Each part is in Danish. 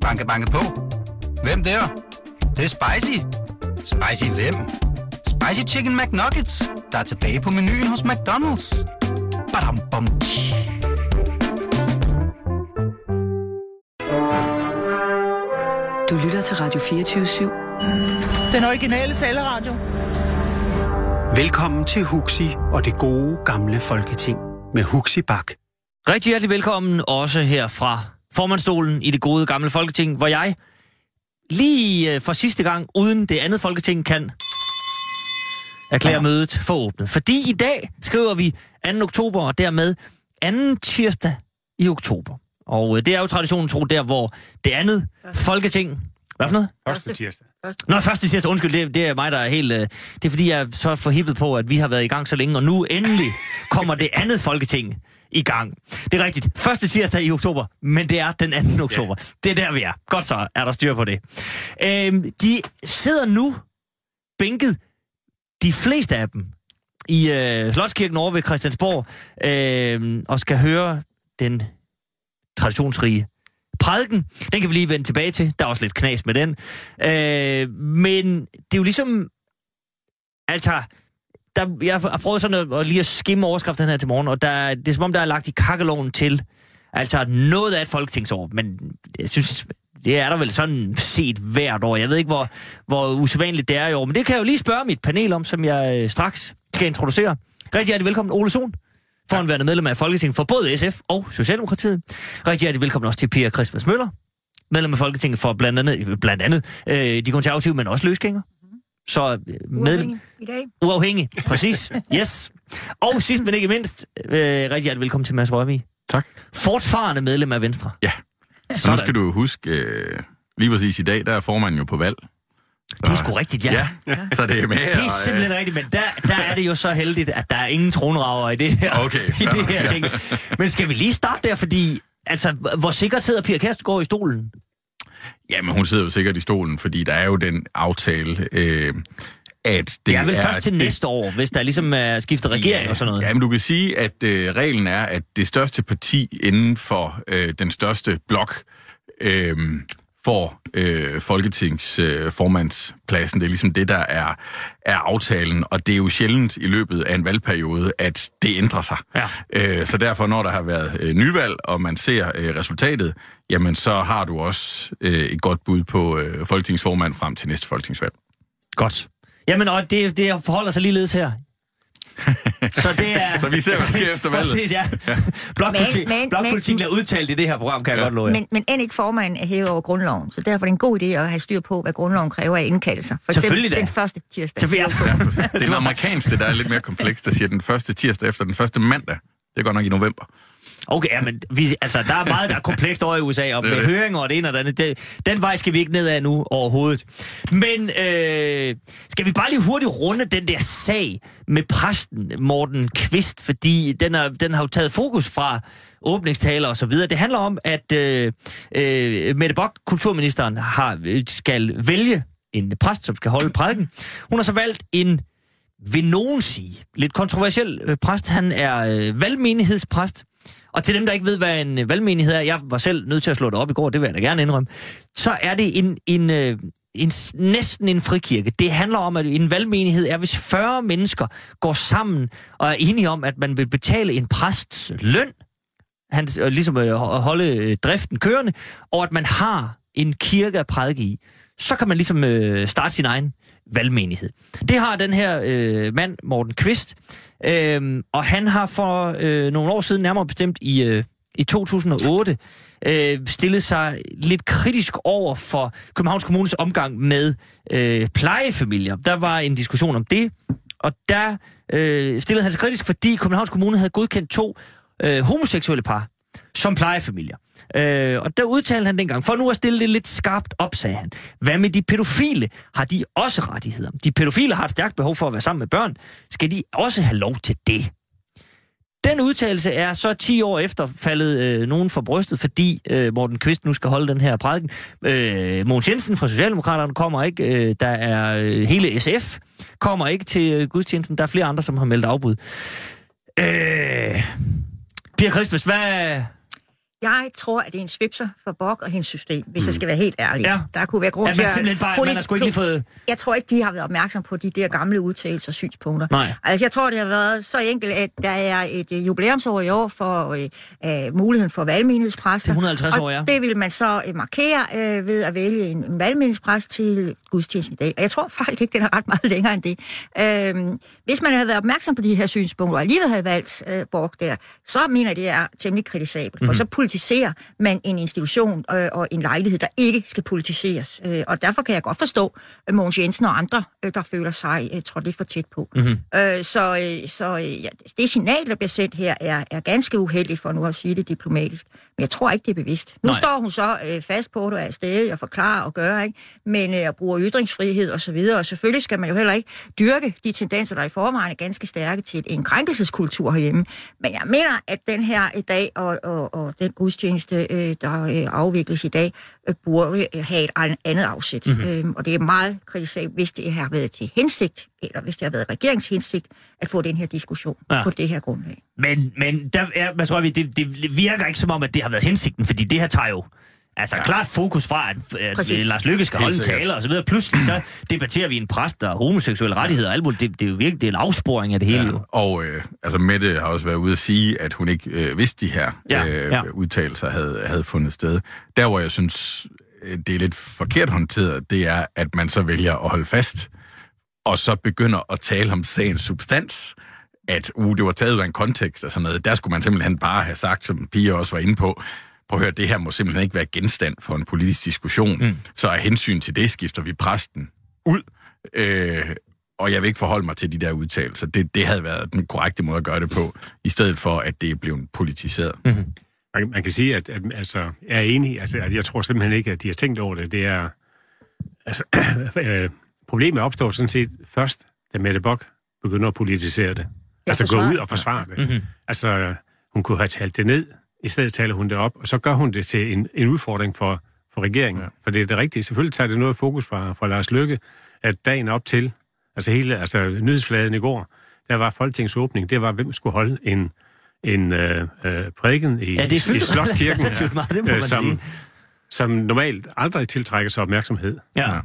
Banke, banke på. Hvem der? Det, det er spicy. Spicy hvem? Spicy Chicken McNuggets, der er tilbage på menuen hos McDonald's. Badum, bom, tji. Du lytter til Radio 24 Den originale taleradio. Velkommen til Huxi og det gode gamle folketing med Huxi Bak. Rigtig hjertelig velkommen også her fra formandstolen i det gode gamle folketing, hvor jeg lige øh, for sidste gang, uden det andet folketing kan erklære ja. mødet for åbnet. Fordi i dag skriver vi 2. oktober, og dermed anden tirsdag i oktober. Og øh, det er jo traditionen tro der, hvor det andet folketing... Hvad for noget? Første tirsdag. Nå, første tirsdag, undskyld, det, det er mig, der er helt... Øh, det er fordi, jeg er så forhippet på, at vi har været i gang så længe, og nu endelig kommer det andet folketing i gang. Det er rigtigt. Første tirsdag i oktober, men det er den 2. oktober. Det er der, vi er. Godt så, er der styr på det. Øhm, de sidder nu bænket, de fleste af dem, i øh, Slotskirken over ved Christiansborg, øh, og skal høre den traditionsrige prædiken. Den kan vi lige vende tilbage til. Der er også lidt knas med den. Øh, men det er jo ligesom... Altså, der, jeg har prøvet sådan at, at lige at skimme overskriften her til morgen, og der, det er som om, der er lagt i kakkeloven til altså noget af et folketingsår, men jeg synes, det er der vel sådan set hvert år. Jeg ved ikke, hvor, hvor usædvanligt det er i år, men det kan jeg jo lige spørge mit panel om, som jeg øh, straks skal introducere. Rigtig hjertelig velkommen, Ole Sohn, foranværende medlem af Folketinget for både SF og Socialdemokratiet. Rigtig hjertelig velkommen også til Pia Christmas Møller, medlem af Folketinget for blandt andet, blandt andet øh, de konservative, men også løsgængere. Så øh, medlem... i dag. Uafhængig, præcis. Yes. Og sidst men ikke mindst, øh, rigtig hjertelig velkommen til Mads Rørvig. Tak. Fortfarende medlem af Venstre. Ja. Så nu skal du huske, øh, lige præcis i dag, der er formanden jo på valg. Det er sgu rigtigt, ja. Ja, så det er med. Det er simpelthen rigtigt, men der, der er det jo så heldigt, at der er ingen tronraver i det her, Okay, i det her ja. ting. Men skal vi lige starte der, fordi altså, hvor sikkert sidder Pia Kærsgaard i stolen? Ja, men hun sidder jo sikkert i stolen, fordi der er jo den aftale, øh, at det, Det er vel først til det- næste år, hvis der ligesom er skiftet regering ja, og sådan noget. Ja, men du kan sige, at øh, reglen er, at det største parti inden for øh, den største blok øh, får øh, folketingsformandspladsen. Øh, det er ligesom det, der er, er aftalen, og det er jo sjældent i løbet af en valgperiode, at det ændrer sig. Ja. Øh, så derfor, når der har været øh, nyvalg, og man ser øh, resultatet, jamen så har du også øh, et godt bud på øh, folketingsformand frem til næste folketingsvalg. Godt. Jamen, og det, det forholder sig ligeledes her. Så det er... Så vi ser, hvad der sker efter valget. Præcis, ja. Blokpolitik, Men- men- blokpolitik men- er udtalt i det her program, kan jeg godt love jer. Men, men end ikke formanden er hævet over grundloven, så derfor er det en god idé at have styr på, hvad grundloven kræver af indkaldelser. For Selvfølgelig da. den første tirsdag. Selvfølgelig. Ja, det er en amerikansk, det der er lidt mere komplekst, der siger den første tirsdag efter den første mandag. Det er godt nok i november. Okay, ja, men vi, altså, der er meget, der er komplekst over i USA, og med høringer og det ene og det andet. Det, den vej skal vi ikke ned af nu overhovedet. Men øh, skal vi bare lige hurtigt runde den der sag med præsten Morten Kvist, fordi den, er, den har jo taget fokus fra åbningstaler og så videre. Det handler om, at øh, øh, Mette Bock, kulturministeren, har, øh, skal vælge en præst, som skal holde prædiken. Hun har så valgt en vil nogen sige, lidt kontroversiel øh, præst. Han er øh, valgmenighedspræst. Og til dem, der ikke ved, hvad en øh, valgmenighed er, jeg var selv nødt til at slå det op i går, det vil jeg da gerne indrømme, så er det en, en, øh, en, en, næsten en frikirke. Det handler om, at en valgmenighed er, hvis 40 mennesker går sammen og er enige om, at man vil betale en præsts løn, han, ligesom øh, at holde driften kørende, og at man har en kirke at prædike i, så kan man ligesom øh, starte sin egen valgmenighed. Det har den her øh, mand, Morten Kvist, øh, og han har for øh, nogle år siden, nærmere bestemt i, øh, i 2008, øh, stillet sig lidt kritisk over for Københavns Kommunes omgang med øh, plejefamilier. Der var en diskussion om det, og der øh, stillede han sig kritisk, fordi Københavns Kommune havde godkendt to øh, homoseksuelle par som plejefamilier. Øh, og der udtalte han dengang, for nu at stille det lidt skarpt op, sagde han. Hvad med de pædofile? Har de også rettigheder? De pædofile har et stærkt behov for at være sammen med børn. Skal de også have lov til det? Den udtalelse er så 10 år efter faldet øh, nogen for brystet, fordi øh, Morten Kvist nu skal holde den her prædiken. Øh, Mogens Jensen fra Socialdemokraterne kommer ikke. Øh, der er øh, hele SF kommer ikke til øh, gudstjenesten. Der er flere andre, som har meldt afbud. Øh, Pia Christmas, hvad, jeg tror, at det er en svipser for Bok og hendes system, hvis jeg skal være helt ærlig. Ja. Der kunne være grund At til man at... simpelthen bare- man har sgu ikke lige fået- Jeg tror ikke, de har været opmærksom på de der gamle udtalelser og synspunkter. Nej. Altså, jeg tror, det har været så enkelt, at der er et øh, jubilæumsår i år for øh, øh, muligheden for valgmenighedspræster. Det er 150 år, ja. Og det vil man så øh, markere øh, ved at vælge en, en valgmenighedspræst til gudstjenesten i dag. Og jeg tror faktisk ikke, den er ret meget længere end det. Øh, hvis man havde været opmærksom på de her synspunkter, og alligevel havde valgt øh, Borg der, så mener jeg, det er temmelig kritisabelt. For Mhm. så politiserer man en institution øh, og en lejlighed, der ikke skal politiseres. Øh, og derfor kan jeg godt forstå øh, Mogens Jensen og andre, øh, der føler sig øh, trådt lidt for tæt på. Mhm. Mm-hmm. Øh, så øh, så øh, ja, det signal, der bliver sendt her, er, er ganske uheldigt, for nu at sige det diplomatisk. Men jeg tror ikke, det er bevidst. Nu Nej. Står hun så øh, fast på det og er stadig og forklarer og gør, ikke? men øh, bruger ytringsfrihed og så videre. Og selvfølgelig skal man jo heller ikke dyrke de tendenser, der i forvejen er ganske stærke til en krænkelseskultur herhjemme. Men jeg mener, at den her i dag og, og, og den gudstjeneste, øh, der øh, afvikles i dag, øh, burde øh, have et an- andet afsæt. Mhm. Mm-hmm. Øhm, og det er meget kritisabelt, hvis det har været til hensigt, eller hvis det har været regeringens hensigt, at få den her diskussion Ja. på det her grundlag. Men, men der er, hvad tror vi, det, det virker ikke som om, at det har været hensigten, fordi det her tager jo altså ja. klart fokus fra, at, at Præcis. Lars Lykke skal holde en tale og så videre. Pludselig så debatterer vi en præst og homoseksuelle rettigheder og alt muligt. Det, det er jo virkelig det er en afsporing af det hele. Ja, Jo. og øh, altså Mette har også været ude at sige, at hun ikke øh, vidste, de her Ja, øh, ja. udtalelser havde, havde fundet sted. Der, hvor jeg synes, øh, det er lidt forkert håndteret, det er, at man så vælger at holde fast, og så begynder at tale om sagens substans, at uh, det var taget ud af en kontekst og sådan noget. Der skulle man simpelthen bare have sagt, som Pia også var inde på, prøv at høre, det her må simpelthen ikke være genstand for en politisk diskussion. Mm. Så af hensyn til det skifter vi præsten ud, øh, og jeg vil ikke forholde mig til de der udtalelser. Det, det havde været den korrekte måde at gøre det på, i stedet for, at det er blevet politiseret. Mm. Man, man kan sige, at, at altså, jeg er enig. Altså, at jeg tror simpelthen ikke, at de har tænkt over det. Det er... Altså, øh, problemet opstår sådan set først, da Mette Bock begynder at politisere det. Altså gå ud og forsvare det. Mm-hmm. Altså, hun kunne have talt det ned, i stedet taler hun det op, og så gør hun det til en, en udfordring for, for regeringen. Ja. For det er det rigtige. Selvfølgelig tager det noget fokus fra, fra Lars Lykke, at dagen op til, altså hele altså nyhedsfladen i går, der var Folketingets åbning, det var, hvem skulle holde en, en øh, øh, prædiken i, Ja, det er i fyldt Slotskirken, relativt meget, det må øh, man som, sige. som normalt aldrig tiltrækker sig opmærksomhed. Ja. Ja.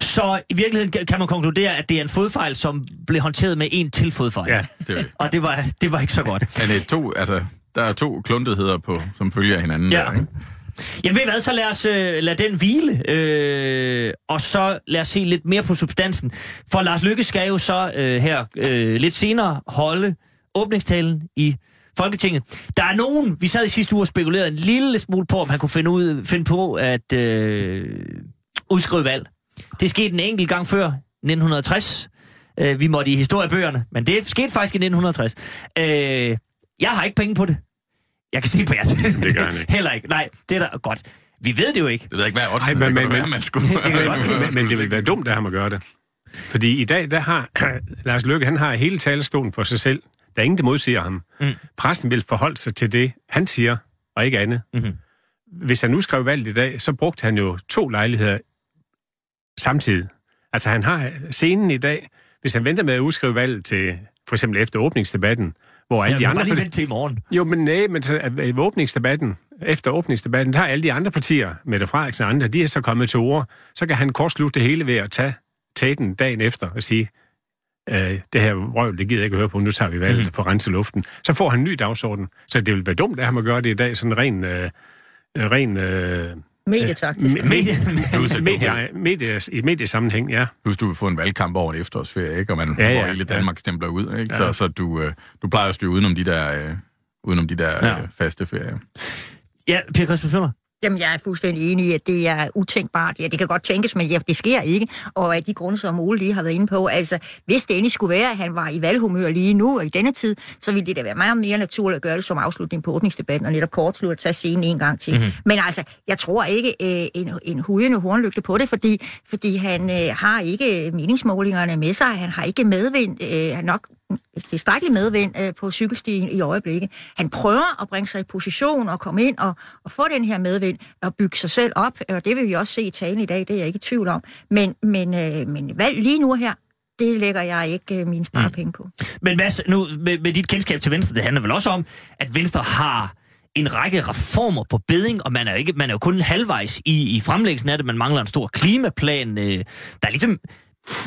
Så i virkeligheden kan- man konkludere, at det er en fodfejl, som blev håndteret med en til fodfejl. Ja. Det er det. Og det var, det var ikke så godt. Men det er to, altså, der er to kluntetheder på, som følger hinanden. Ja. Der, ikke? Jeg ved hvad, så lad os øh, lade den hvile, øh, og så lad os se lidt mere på substansen. For Lars Lykke skal jo så øh, her øh, lidt senere holde åbningstalen i Folketinget. Der er nogen, vi sad i sidste uge og spekulerede en lille smule på, om han kunne finde, ud, finde på at øh, udskrive valg. Det skete en enkelt gang før, 1960. Øh, vi måtte i historiebøgerne, men det skete faktisk i 1960. Øh, jeg har ikke penge på det. Jeg kan se på jer. Det gør han ikke. Heller ikke. Nej, det er da godt. Vi ved det jo ikke. Det ved jeg ikke, hvad er Ej, men- det men- være, men- man skulle... Det jo også men, men det vil være dumt af ham at gøre det. Fordi i dag, der har Lars Løkke, han har hele talestolen for sig selv. Der er ingen, der modsiger ham. Mm. Præsten vil forholde sig til det, han siger, og ikke andet. Mm-hmm. Hvis han nu skrev valget i dag, så brugte han jo to lejligheder samtidig. Altså han har scenen i dag, hvis han venter med at udskrive valget til for eksempel efter åbningsdebatten, hvor alle Jeg de andre... bare lige til i morgen. jo, men nej, men så, øh, åbningsdebatten, efter åbningsdebatten, der har alle de andre partier, Mette Frederiksen og andre, de er så kommet til ord. Så kan han kortslutte det hele ved at tage taten dagen efter og sige, øh, det her røv, det gider jeg ikke at høre på, nu tager vi valget mm. for at rense luften. Så får han en ny dagsorden. Så det vil være dumt af ham at gøre det i dag, sådan ren... Øh, øh, ren øh, Medietaktisk. me- medie, medie, medie, i mediesammenhæng, ja. Plus du vil få en valgkamp over en efterårsferie, ikke? Og man, Ja, ja, ja, hvor hele ja. Danmark stempler ud, ikke? Ja. Så, så du, øh, du plejer at styre udenom de der, øh, udenom de der Ja. øh, faste ferier. Ja, Pia Christensen Jamen, jeg er fuldstændig enig i, at det er utænkbart. Ja, det kan godt tænkes, men ja, det sker ikke. Og af de grunde, som Ole lige har været inde på, altså, hvis det endelig skulle være, at han var i valghumør lige nu og i denne tid, så ville det da være meget mere naturligt at gøre det som afslutning på åbningsdebatten, og netop kortslutte at tage scenen en gang til. Mm-hmm. Men altså, jeg tror ikke øh, en, en hudende hornlygte på det, fordi, fordi han øh, har ikke meningsmålingerne med sig, han har ikke medvind, øh, han nok tilstrækkelig medvind øh, på cykelstien i øjeblikket. Han prøver at bringe sig i position og komme ind og, og få den her medvind og bygge sig selv op, og det vil vi også se i talen i dag, det er jeg ikke i tvivl om. Men, men, øh, men valg lige nu her, det lægger jeg ikke øh, mine sparepenge på. Mm. Men Mads, nu med, med dit kendskab til Venstre, det handler vel også om, at Venstre har en række reformer på beding, og man er, ikke, man er jo kun halvvejs i, i fremlæggelsen af det. Man mangler en stor klimaplan. Øh, der er ligesom...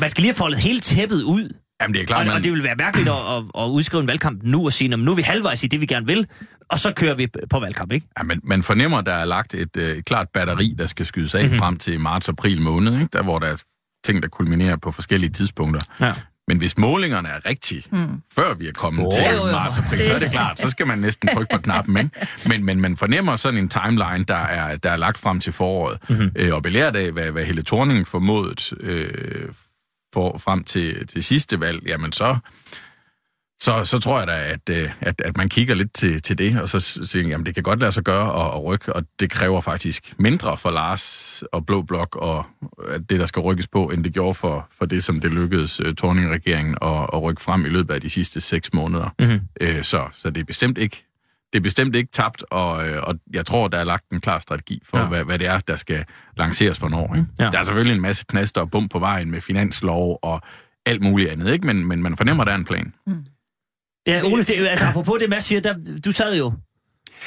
Man skal lige have foldet hele tæppet ud. Jamen, det er klart, Og, man... og det vil være mærkeligt at, at, at udskrive en valgkamp nu og sige, "Nå, men nu er vi halvvejs i det, vi gerne vil, og så kører vi på valgkamp, ikke? Ja, men man fornemmer, at der er lagt et, øh, et klart batteri, der skal skydes af mm-hmm. frem til marts-april måned, ikke? Der, hvor der er ting, der kulminerer på forskellige tidspunkter. Ja. Men hvis målingerne er rigtige, mm. før vi er kommet Oh, til jo. marts-april, så er det klart, så skal man næsten trykke på knappen, ikke? Men, men man fornemmer sådan en timeline, der er, der er lagt frem til foråret. Mm-hmm. Øh, og belært af, hvad, hvad Helle Thorning formodet øh, for, frem til, til sidste valg, jamen så, så, så tror jeg da, at, øh, at, at man kigger lidt til, til det, og så siger jamen det kan godt lade sig gøre at, at rykke, og det kræver faktisk mindre for Lars og Blå Blok, og at det, der skal rykkes på, end det gjorde for, for det, som det lykkedes uh, Torning-regeringen at, at rykke frem i løbet af de sidste seks måneder. Mm-hmm. Øh, så, så det er bestemt ikke det er bestemt ikke tabt, og, øh, og jeg tror, der er lagt en klar strategi for, Ja. hvad, hvad det er, der skal lanceres hvornår. Ikke? Ja. Der er selvfølgelig en masse knaster og bum på vejen med finanslov og alt muligt andet, ikke? Men, men man fornemmer, at der er en plan. Ja, Ole, det, altså, apropos det, Mads siger, der, du sad jo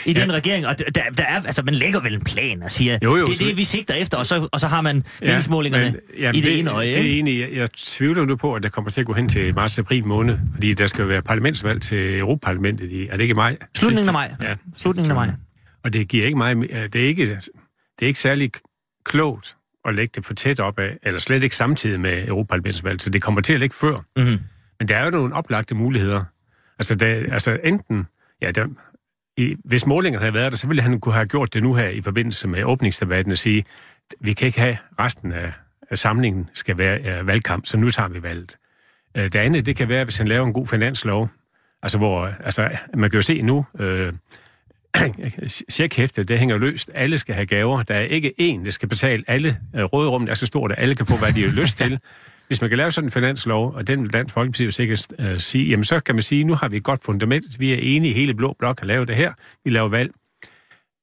i den regering, og der, der er, altså, man lægger vel en plan og siger, Jo, jo, det er det, vi sigter efter, og så, og så har man meningsmålingerne men, jamen, i det, ene øje. Det er enig. Jeg, jeg tvivler nu på, at det kommer til at gå hen til marts-april måned, fordi der skal jo være parlamentsvalg til Europaparlamentet i, er det ikke i maj? Slutningen af maj. Ja. Slutningen af maj. Og det giver ikke meget, me- det er ikke, det er ikke særlig klogt at lægge det for tæt op af, eller slet ikke samtidig med Europaparlamentsvalg, så det kommer til at ligge før. Mhm. Men der er jo nogle oplagte muligheder. Altså, der, altså enten, ja, der, i, hvis målingerne havde været der, så ville han kunne have gjort det nu her i forbindelse med åbningsdebatten og sige, vi kan ikke have resten af, af samlingen skal være uh, valgkamp, så nu tager vi valget. Uh, det andet, det kan være, hvis han laver en god finanslov, altså hvor, altså, man kan jo se nu, øh, checkhæftet, det hænger løst. Alle skal have gaver. Der er ikke én, der skal betale alle. Øh, Råderummet er så stort, at alle kan få, hvad de har lyst til. Hvis man kan lave sådan en finanslov, og den vil Dansk Folkeparti jo sikkert øh, sige, jamen så kan man sige, nu har vi et godt fundament. Vi er enige, hele Blå Blok har lavet det her. Vi laver valg.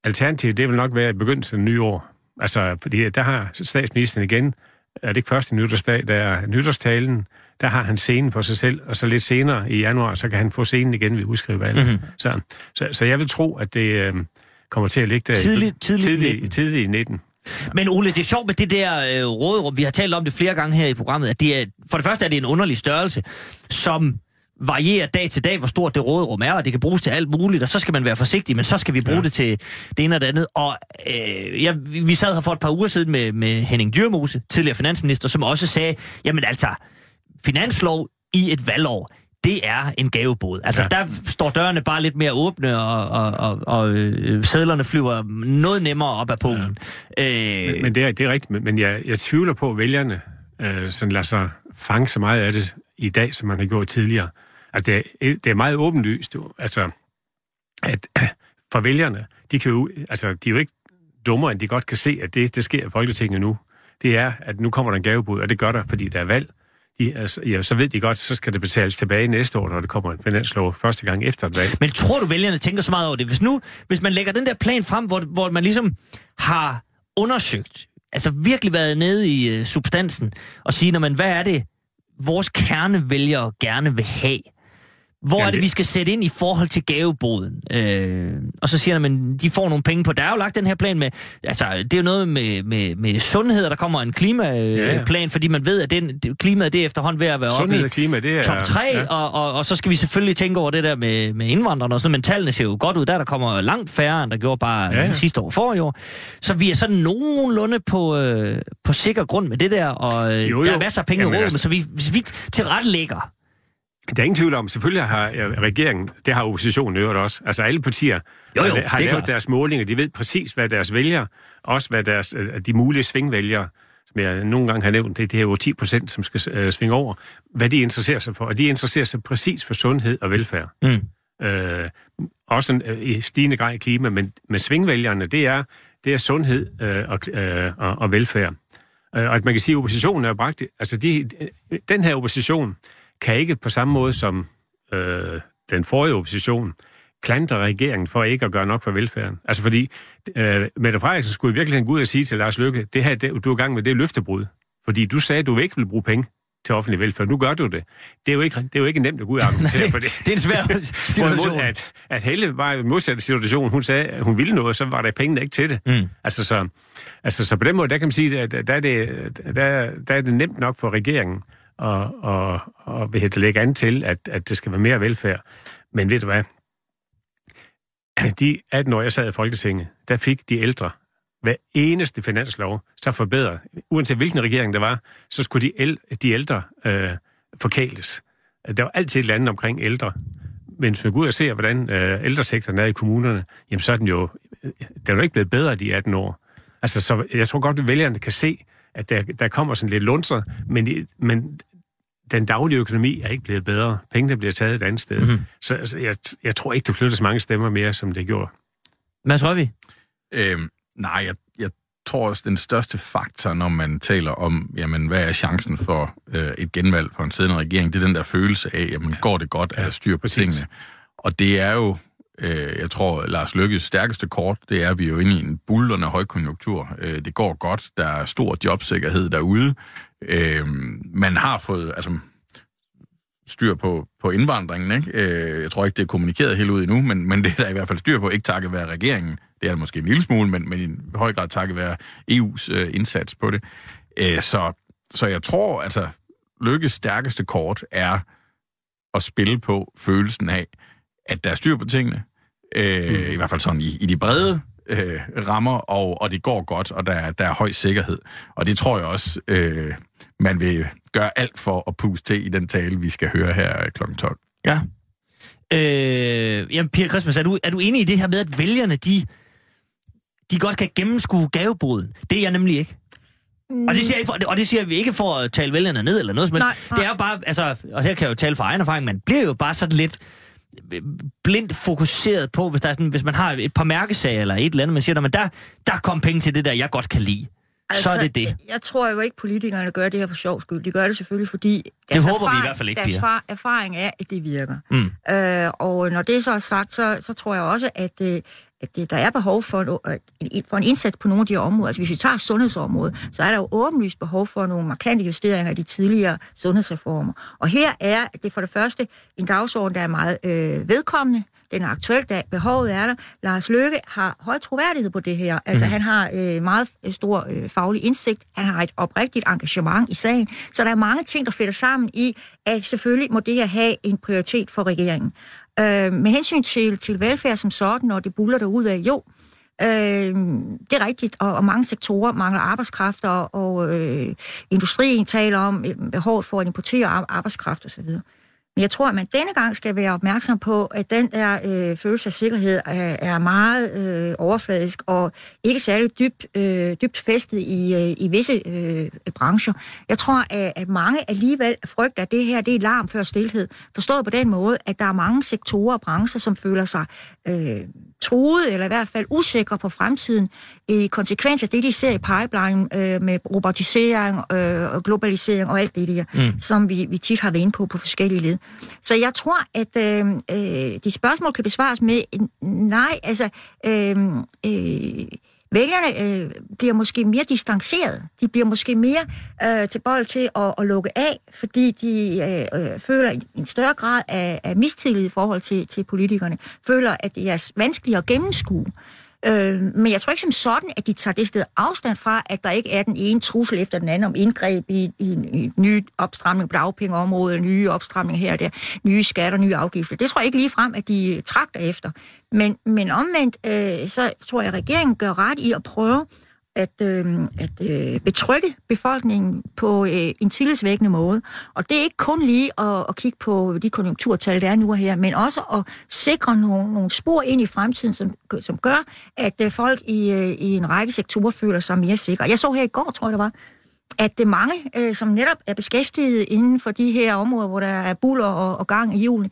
Alternativet, det vil nok være i begyndelsen af nye år. Altså, fordi der har statsministeren igen, er det ikke første nytårsdag, der er nytårstalen, der har han scenen for sig selv, og så lidt senere i januar, så kan han få scenen igen ved udskrivevalget. Mhm. Mm-hmm. Så, så, så jeg vil tro, at det øh, kommer til at ligge der i- Tidligt- tidligt i tidligt, 19. tidligt i 19. Men Ole, det er sjovt med det der øh, råderum. Vi har talt om det flere gange her i programmet, at det er, for det første er det en underlig størrelse, som varierer dag til dag, hvor stort det råderum er, og det kan bruges til alt muligt, og så skal man være forsigtig, men så skal vi bruge ja. det til det ene og det andet. Og øh, ja, vi sad her for et par uger siden med, med Henning Dyrmose, tidligere finansminister, som også sagde, jamen altså, finanslov i et valgår, det er en gavebod. Altså, ja. Der står dørene bare lidt mere åbne, og, og, og, og øh, sædlerne flyver noget nemmere op ad pungen. Ja. Øh, Men, men det, er, det er rigtigt, men, jeg, jeg tvivler på, at vælgerne øh, sådan lader sig fange så meget af det i dag, som man har gjort tidligere. Altså, det, er, det er meget åbenlyst, jo, altså, at for vælgerne, de, kan jo, altså, de er jo ikke dummere, end de godt kan se, at det, det sker i Folketinget nu. Det er, at nu kommer der en gavebud, og det gør der, fordi der er valg. De, altså, ja, så ved de godt, så skal det betales tilbage næste år, når det kommer en finanslov første gang efter et valg. Men tror du, vælgerne tænker så meget over det? Hvis nu, hvis man lægger den der plan frem, hvor, hvor man ligesom har undersøgt, altså virkelig været nede i øh, substansen, og sige, når man, hvad er det, vores kernevælgere gerne vil have? Hvor Jamen, er det, vi skal sætte ind i forhold til gaveboden? Øh, og så siger man, de får nogle penge på. Der er jo lagt den her plan med, altså det er jo noget med, med, med sundhed, og der kommer en klimaplan, Ja, ja. fordi man ved, at den, klimaet det er efterhånden ved at være oppe Sundhed i og klima, det er... top 3, ja. og, og, og så skal vi selvfølgelig tænke over det der med, med indvandrerne og sådan noget, men tallene ser jo godt ud, der der kommer langt færre, end der gjorde bare ja, Ja, sidste år for i år. Så vi er sådan nogenlunde på, øh, på sikker grund med det der, og øh, Jo, jo. der er masser af penge i Jamen, rådet, altså- så vi, hvis vi tilrettelægger, Der er ingen tvivl om, selvfølgelig har regeringen, det har oppositionen øvrigt også, altså alle partier Jo, jo, har, lavet klart. deres målinger, de ved præcis, hvad deres vælgere, også hvad deres, øh, de mulige svingvælgere, som jeg nogle gange har nævnt, det, er jo 10 procent, som skal øh, svinge over, hvad de interesserer sig for, og de interesserer sig præcis for sundhed og velfærd. Mm. Øh, også øh, i stigende grad i klima, men med svingvælgerne, det er, det er sundhed øh, og, øh, og, og velfærd. Øh, og at man kan sige, at oppositionen er bragt... Altså, de, den her opposition kan ikke på samme måde som øh, den forrige opposition klandre regeringen for ikke at gøre nok for velfærden. Altså fordi øh, Mette Frederiksen skulle i virkeligheden gå ud og sige til Lars Løkke, det her, det, du er i gang med, det er løftebrud. Fordi du sagde, at du ikke ville bruge penge til offentlig velfærd. Nu gør du det. Det er jo ikke, det er jo ikke nemt at gå ud og argumentere for det. det er en svær situation. At, at Helle var i en modsatte situation. Hun sagde, at hun ville noget, så var der pengene ikke til det. Mm. Altså, så, altså, så på den måde, der kan man sige, at der er det, der, der er det nemt nok for regeringen og, og, og vil det lægge an til, at, at det skal være mere velfærd. Men ved du hvad? De 18 år, jeg sad i Folketinget, der fik de ældre hver eneste finanslov, så forbedret. Uanset hvilken regering det var, så skulle de, el- de ældre øh, forkæles. Der var altid et eller andet omkring ældre. Men hvis man går ud og ser, hvordan øh, ældresektoren er i kommunerne, jamen så er den jo, øh, den er jo ikke blevet bedre de 18 år. Altså, så jeg tror godt, at vælgerne kan se, at der, der kommer sådan lidt lunser, men, men den daglige økonomi er ikke blevet bedre. Pengene bliver taget et andet sted. Mm-hmm. Så altså, jeg, jeg tror ikke, det flytter så mange stemmer mere, som det gjorde. Mads Røvi? Øhm, nej, jeg, jeg tror også, den største faktor, når man taler om, jamen, hvad er chancen for øh, et genvalg for en siddende regering, det er den der følelse af, jamen, går det godt, er der styr på tingene. Og det er jo, øh, jeg tror, Lars Lykkes stærkeste kort, det er, at vi er jo inde i en bullerne højkonjunktur. Øh, det går godt, der er stor jobsikkerhed derude. Øh, man har fået, altså, styr på, på indvandringen. Ikke? Øh, jeg tror ikke, det er kommunikeret helt ud endnu, men, men det er der i hvert fald styr på, ikke takket være regeringen. Det er det måske en lille smule, men, men i høj grad takket være EU's øh, indsats på det. Øh, så, så jeg tror, altså, Lykkes stærkeste kort er at spille på følelsen af, at der er styr på tingene. Øh, mm. I hvert fald sådan i, i de brede øh, rammer, og, og det går godt, og der, der er høj sikkerhed. Og det tror jeg også, øh, man vil gøre alt for at puste til i den tale, vi skal høre her kl. 12. Ja. Øh, jamen, Pia Christmas, er du, er du enig i det her med, at vælgerne, de, de godt kan gennemskue gaveboden? Det er jeg nemlig ikke. Mm. Og det, siger jeg ikke for, og det siger vi ikke for at tale vælgerne ned eller noget som helst. Det er jo bare, altså, og her kan jeg jo tale fra egen erfaring, man bliver jo bare sådan lidt blindt fokuseret på, hvis, der er sådan, hvis man har et par mærkesager eller et eller andet, man siger, men der, der kom penge til det der, jeg godt kan lide. Altså, så er det det. Jeg, tror jo ikke, politikerne gør det her for sjov skyld. De gør det selvfølgelig, fordi det håber erfaring, vi i hvert fald ikke, deres far, erfaring er, at det virker. Mm. Øh, og når det så er sagt, så, så tror jeg også, at, øh, at det, der er behov for en, for en indsats på nogle af de her områder. Altså hvis vi tager sundhedsområdet, så er der jo åbenlyst behov for nogle markante justeringer af de tidligere sundhedsreformer. Og her er det for det første en dagsorden, der er meget øh, vedkommende, den er aktuel, da behovet er der. Lars Løkke har høj troværdighed på det her. Altså, mm. han har øh, meget stor øh, faglig indsigt. Han har et oprigtigt engagement i sagen. Så der er mange ting, der fletter sammen i, at selvfølgelig må det her have en prioritet for regeringen. Øh, med hensyn til, til velfærd som sådan, og det buller der ud af, jo, Øh, det er rigtigt, og, og mange sektorer mangler arbejdskraft, og, og øh, industrien taler om behovet for at importere arbejdskraft osv. Men jeg tror, at man denne gang skal være opmærksom på, at den der øh, følelse af sikkerhed er, er meget øh, overfladisk og ikke særlig dybt, øh, dybt festet i, øh, i visse øh, brancher. Jeg tror, at, at mange alligevel frygter, at det her det er larm før stillhed. Forstået på den måde, at der er mange sektorer og brancher, som føler sig øh, truet, eller i hvert fald usikre på fremtiden, i konsekvens af det, de ser i pipeline øh, med robotisering øh, og globalisering og alt det der, mm. som vi, vi tit har været inde på på forskellige led. Så jeg tror, at øh, øh, de spørgsmål kan besvares med nej, altså... Øh, øh, Vælgerne øh, bliver måske mere distanceret. De bliver måske mere øh, tilbøjelige til at, at lukke af, fordi de øh, øh, føler en større grad af, af mistillid i forhold til, til politikerne. Føler, at det er vanskeligt at gennemskue. Øh, Øh, men jeg tror ikke som sådan, at de tager det sted afstand fra, at der ikke er den ene trussel efter den anden om indgreb i, i, i nye opstramning på dagpengeområdet, nye opstramning her og der, nye skatter, nye afgifter. Det tror jeg ikke lige frem, at de øh, trakter efter. Men, men omvendt, øh, så tror jeg, at regeringen gør ret i at prøve at, øh, at øh, betrygge befolkningen på øh, en tillidsvækkende måde. Og det er ikke kun lige at, at kigge på de konjunkturtal, der er nu og her, men også at sikre nogle, nogle spor ind i fremtiden, som, som gør, at øh, folk i, øh, i en række sektorer føler sig mere sikre. Jeg så her i går, tror jeg det var, at det mange, øh, som netop er beskæftiget inden for de her områder, hvor der er buller og, og gang i julen,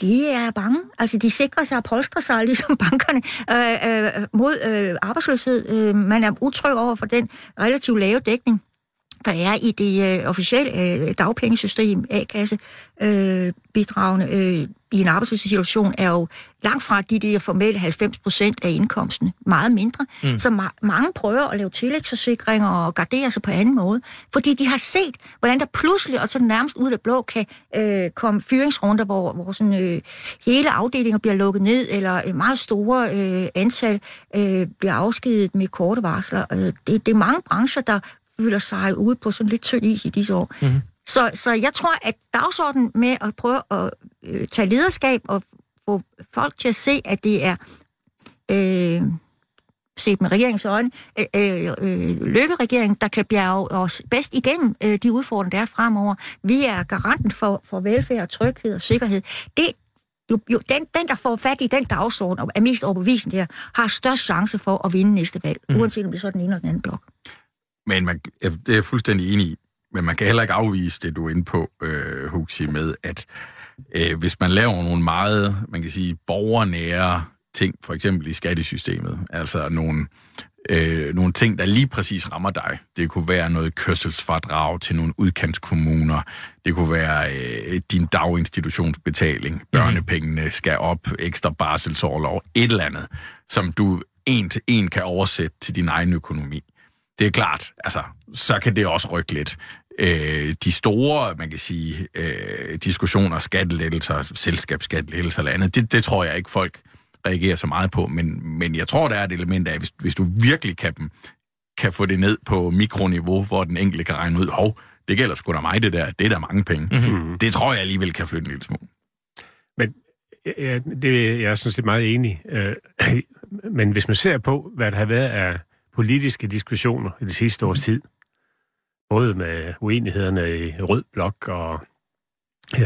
de er bange. Altså, de sikrer sig og polstrer sig, ligesom bankerne, øh, øh, mod øh, arbejdsløshed. Øh, man er utryg over for den relativt lave dækning der er i det øh, officielle øh, dagpengesystem, A-kasse, øh, bidragende. øh, i en arbejdsløshedssituation, er jo langt fra de der formelle 90 procent af indkomsten. Meget mindre. Mm. Så ma- mange prøver at lave tillægsforsikringer og gardere sig på anden måde, fordi de har set, hvordan der pludselig, og så nærmest ud af blå, kan øh, komme fyringsrunder, hvor, hvor sådan, øh, hele afdelinger bliver lukket ned, eller et meget store øh, antal øh, bliver afskedet med korte varsler. Øh, det, det er mange brancher, der føler sig ude på sådan lidt tynd is i disse år. Mm-hmm. Så, så jeg tror, at dagsordenen med at prøve at øh, tage lederskab og få folk til at se, at det er øh, set med regeringens øjne, øh, øh, øh, lykkeregeringen, der kan bjerge os bedst igennem øh, de udfordringer, der er fremover. Vi er garanten for, for velfærd, tryghed og sikkerhed. Det, jo, jo, den, den, der får fat i den dagsorden og er mest overbevisende der, har størst chance for at vinde næste valg, mm. uanset om det er så den ene eller den anden blok. Men man, det er jeg fuldstændig enig i. Men man kan heller ikke afvise det, du er inde på, øh, Huxi, med at øh, hvis man laver nogle meget, man kan sige, borgernære ting, for eksempel i skattesystemet, altså nogle, øh, nogle ting, der lige præcis rammer dig. Det kunne være noget kørselsfradrag til nogle udkantskommuner. Det kunne være øh, din daginstitutionsbetaling. Børnepengene skal op, ekstra barselsårlov, et eller andet, som du en til en kan oversætte til din egen økonomi. Det er klart, altså, så kan det også rykke lidt øh, de store, man kan sige, øh, diskussioner, skattelettelser, selskabsskattelettelser eller andet, det, det tror jeg ikke folk reagerer så meget på, men, men jeg tror, der er et element af, hvis, hvis du virkelig kan, kan få det ned på mikroniveau, hvor den enkelte kan regne ud, hov, det gælder sgu da mig, det der, det er der mange penge. Mm-hmm. Det tror jeg alligevel kan flytte en lille smule. Men ja, det, jeg er sådan set meget enig. Øh, men hvis man ser på, hvad der har været af politiske diskussioner i det sidste års tid, både med uenighederne i rød blok og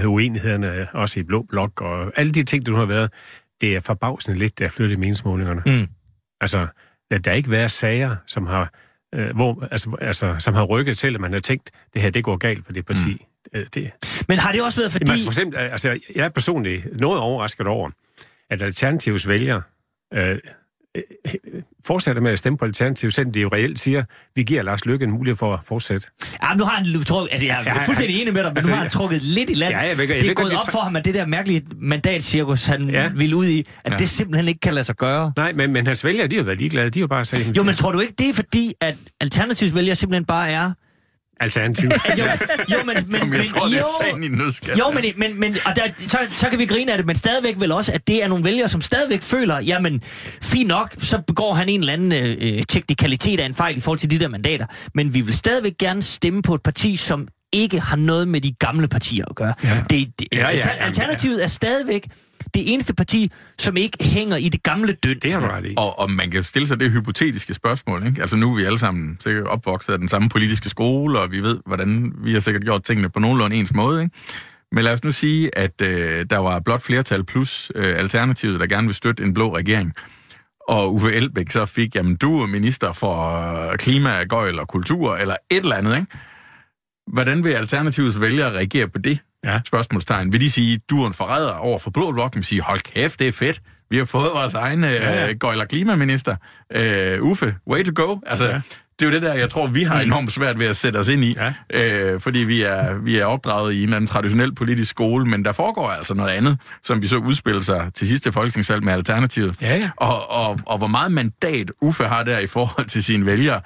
uenighederne også i blå blok og alle de ting, der nu har været, det er forbavsende lidt, der er flyttet i meningsmålingerne. Mm. Altså, der er ikke været sager, som har, øh, hvor, altså, altså, som har rykket til, at man har tænkt, det her, det går galt for det parti. Mm. Det. Men har det også været fordi... Jamen, for eksempel, altså, jeg er personligt noget overrasket over, at Alternativs vælger øh, fortsætter med at stemme på Alternativ, selvom de jo reelt siger, vi giver Lars Løkke en mulighed for at fortsætte. Ja, nu har han trukket, altså jeg er ja, fuldstændig enig med dig, men altså, nu har han trukket lidt i land. Ja, jeg ved, jeg det er gået op for ham, at det der mærkelige mandatcirkus, han ja. vil ud i, at ja. det simpelthen ikke kan lade sig gøre. Nej, men, men hans vælgere, de har været ligeglade. De har bare sagt... Jo, men tror du ikke, det er fordi, at Alternativs vælgere simpelthen bare er alternativ. jo, jo, men, men, Jamen, jeg men, tror, det er sagen i nødskal. Jo, men, men, men og der, så, så kan vi grine af det, men stadigvæk vel også, at det er nogle vælgere, som stadigvæk føler, jamen, fint nok, så begår han en eller anden øh, teknikalitet af en fejl i forhold til de der mandater, men vi vil stadigvæk gerne stemme på et parti, som ikke har noget med de gamle partier at gøre. Ja. Det, det, ja, ja, ja, alternativet er stadigvæk det eneste parti, som ikke hænger i det gamle død. Det har du ret i. Og, og man kan stille sig det hypotetiske spørgsmål. Ikke? Altså nu er vi alle sammen sikkert opvokset af den samme politiske skole, og vi ved, hvordan vi har sikkert gjort tingene på nogenlunde ens måde. Ikke? Men lad os nu sige, at øh, der var blot flertal plus øh, alternativet, der gerne vil støtte en blå regering. Og Uffe Elbæk så fik, jamen du er minister for klima, gøjl og kultur, eller et eller andet, ikke? Hvordan vil Alternativets vælgere reagere på det? Ja. Spørgsmålstegn. Vil de sige, du er en forræder over for Blå Blok? Men sige, hold kæft, det er fedt. Vi har fået vores egen ja, ja. Øh, gøjler klimaminister. Uh, Uffe, way to go. Altså, ja det er jo det der, jeg tror, vi har mm. enormt svært ved at sætte os ind i, ja. øh, fordi vi er, vi er opdraget i en eller anden traditionel politisk skole, men der foregår altså noget andet, som vi så udspiller sig til sidste folketingsvalg med Alternativet. Ja, ja. Og, og, og hvor meget mandat Uffe har der i forhold til sine vælgere,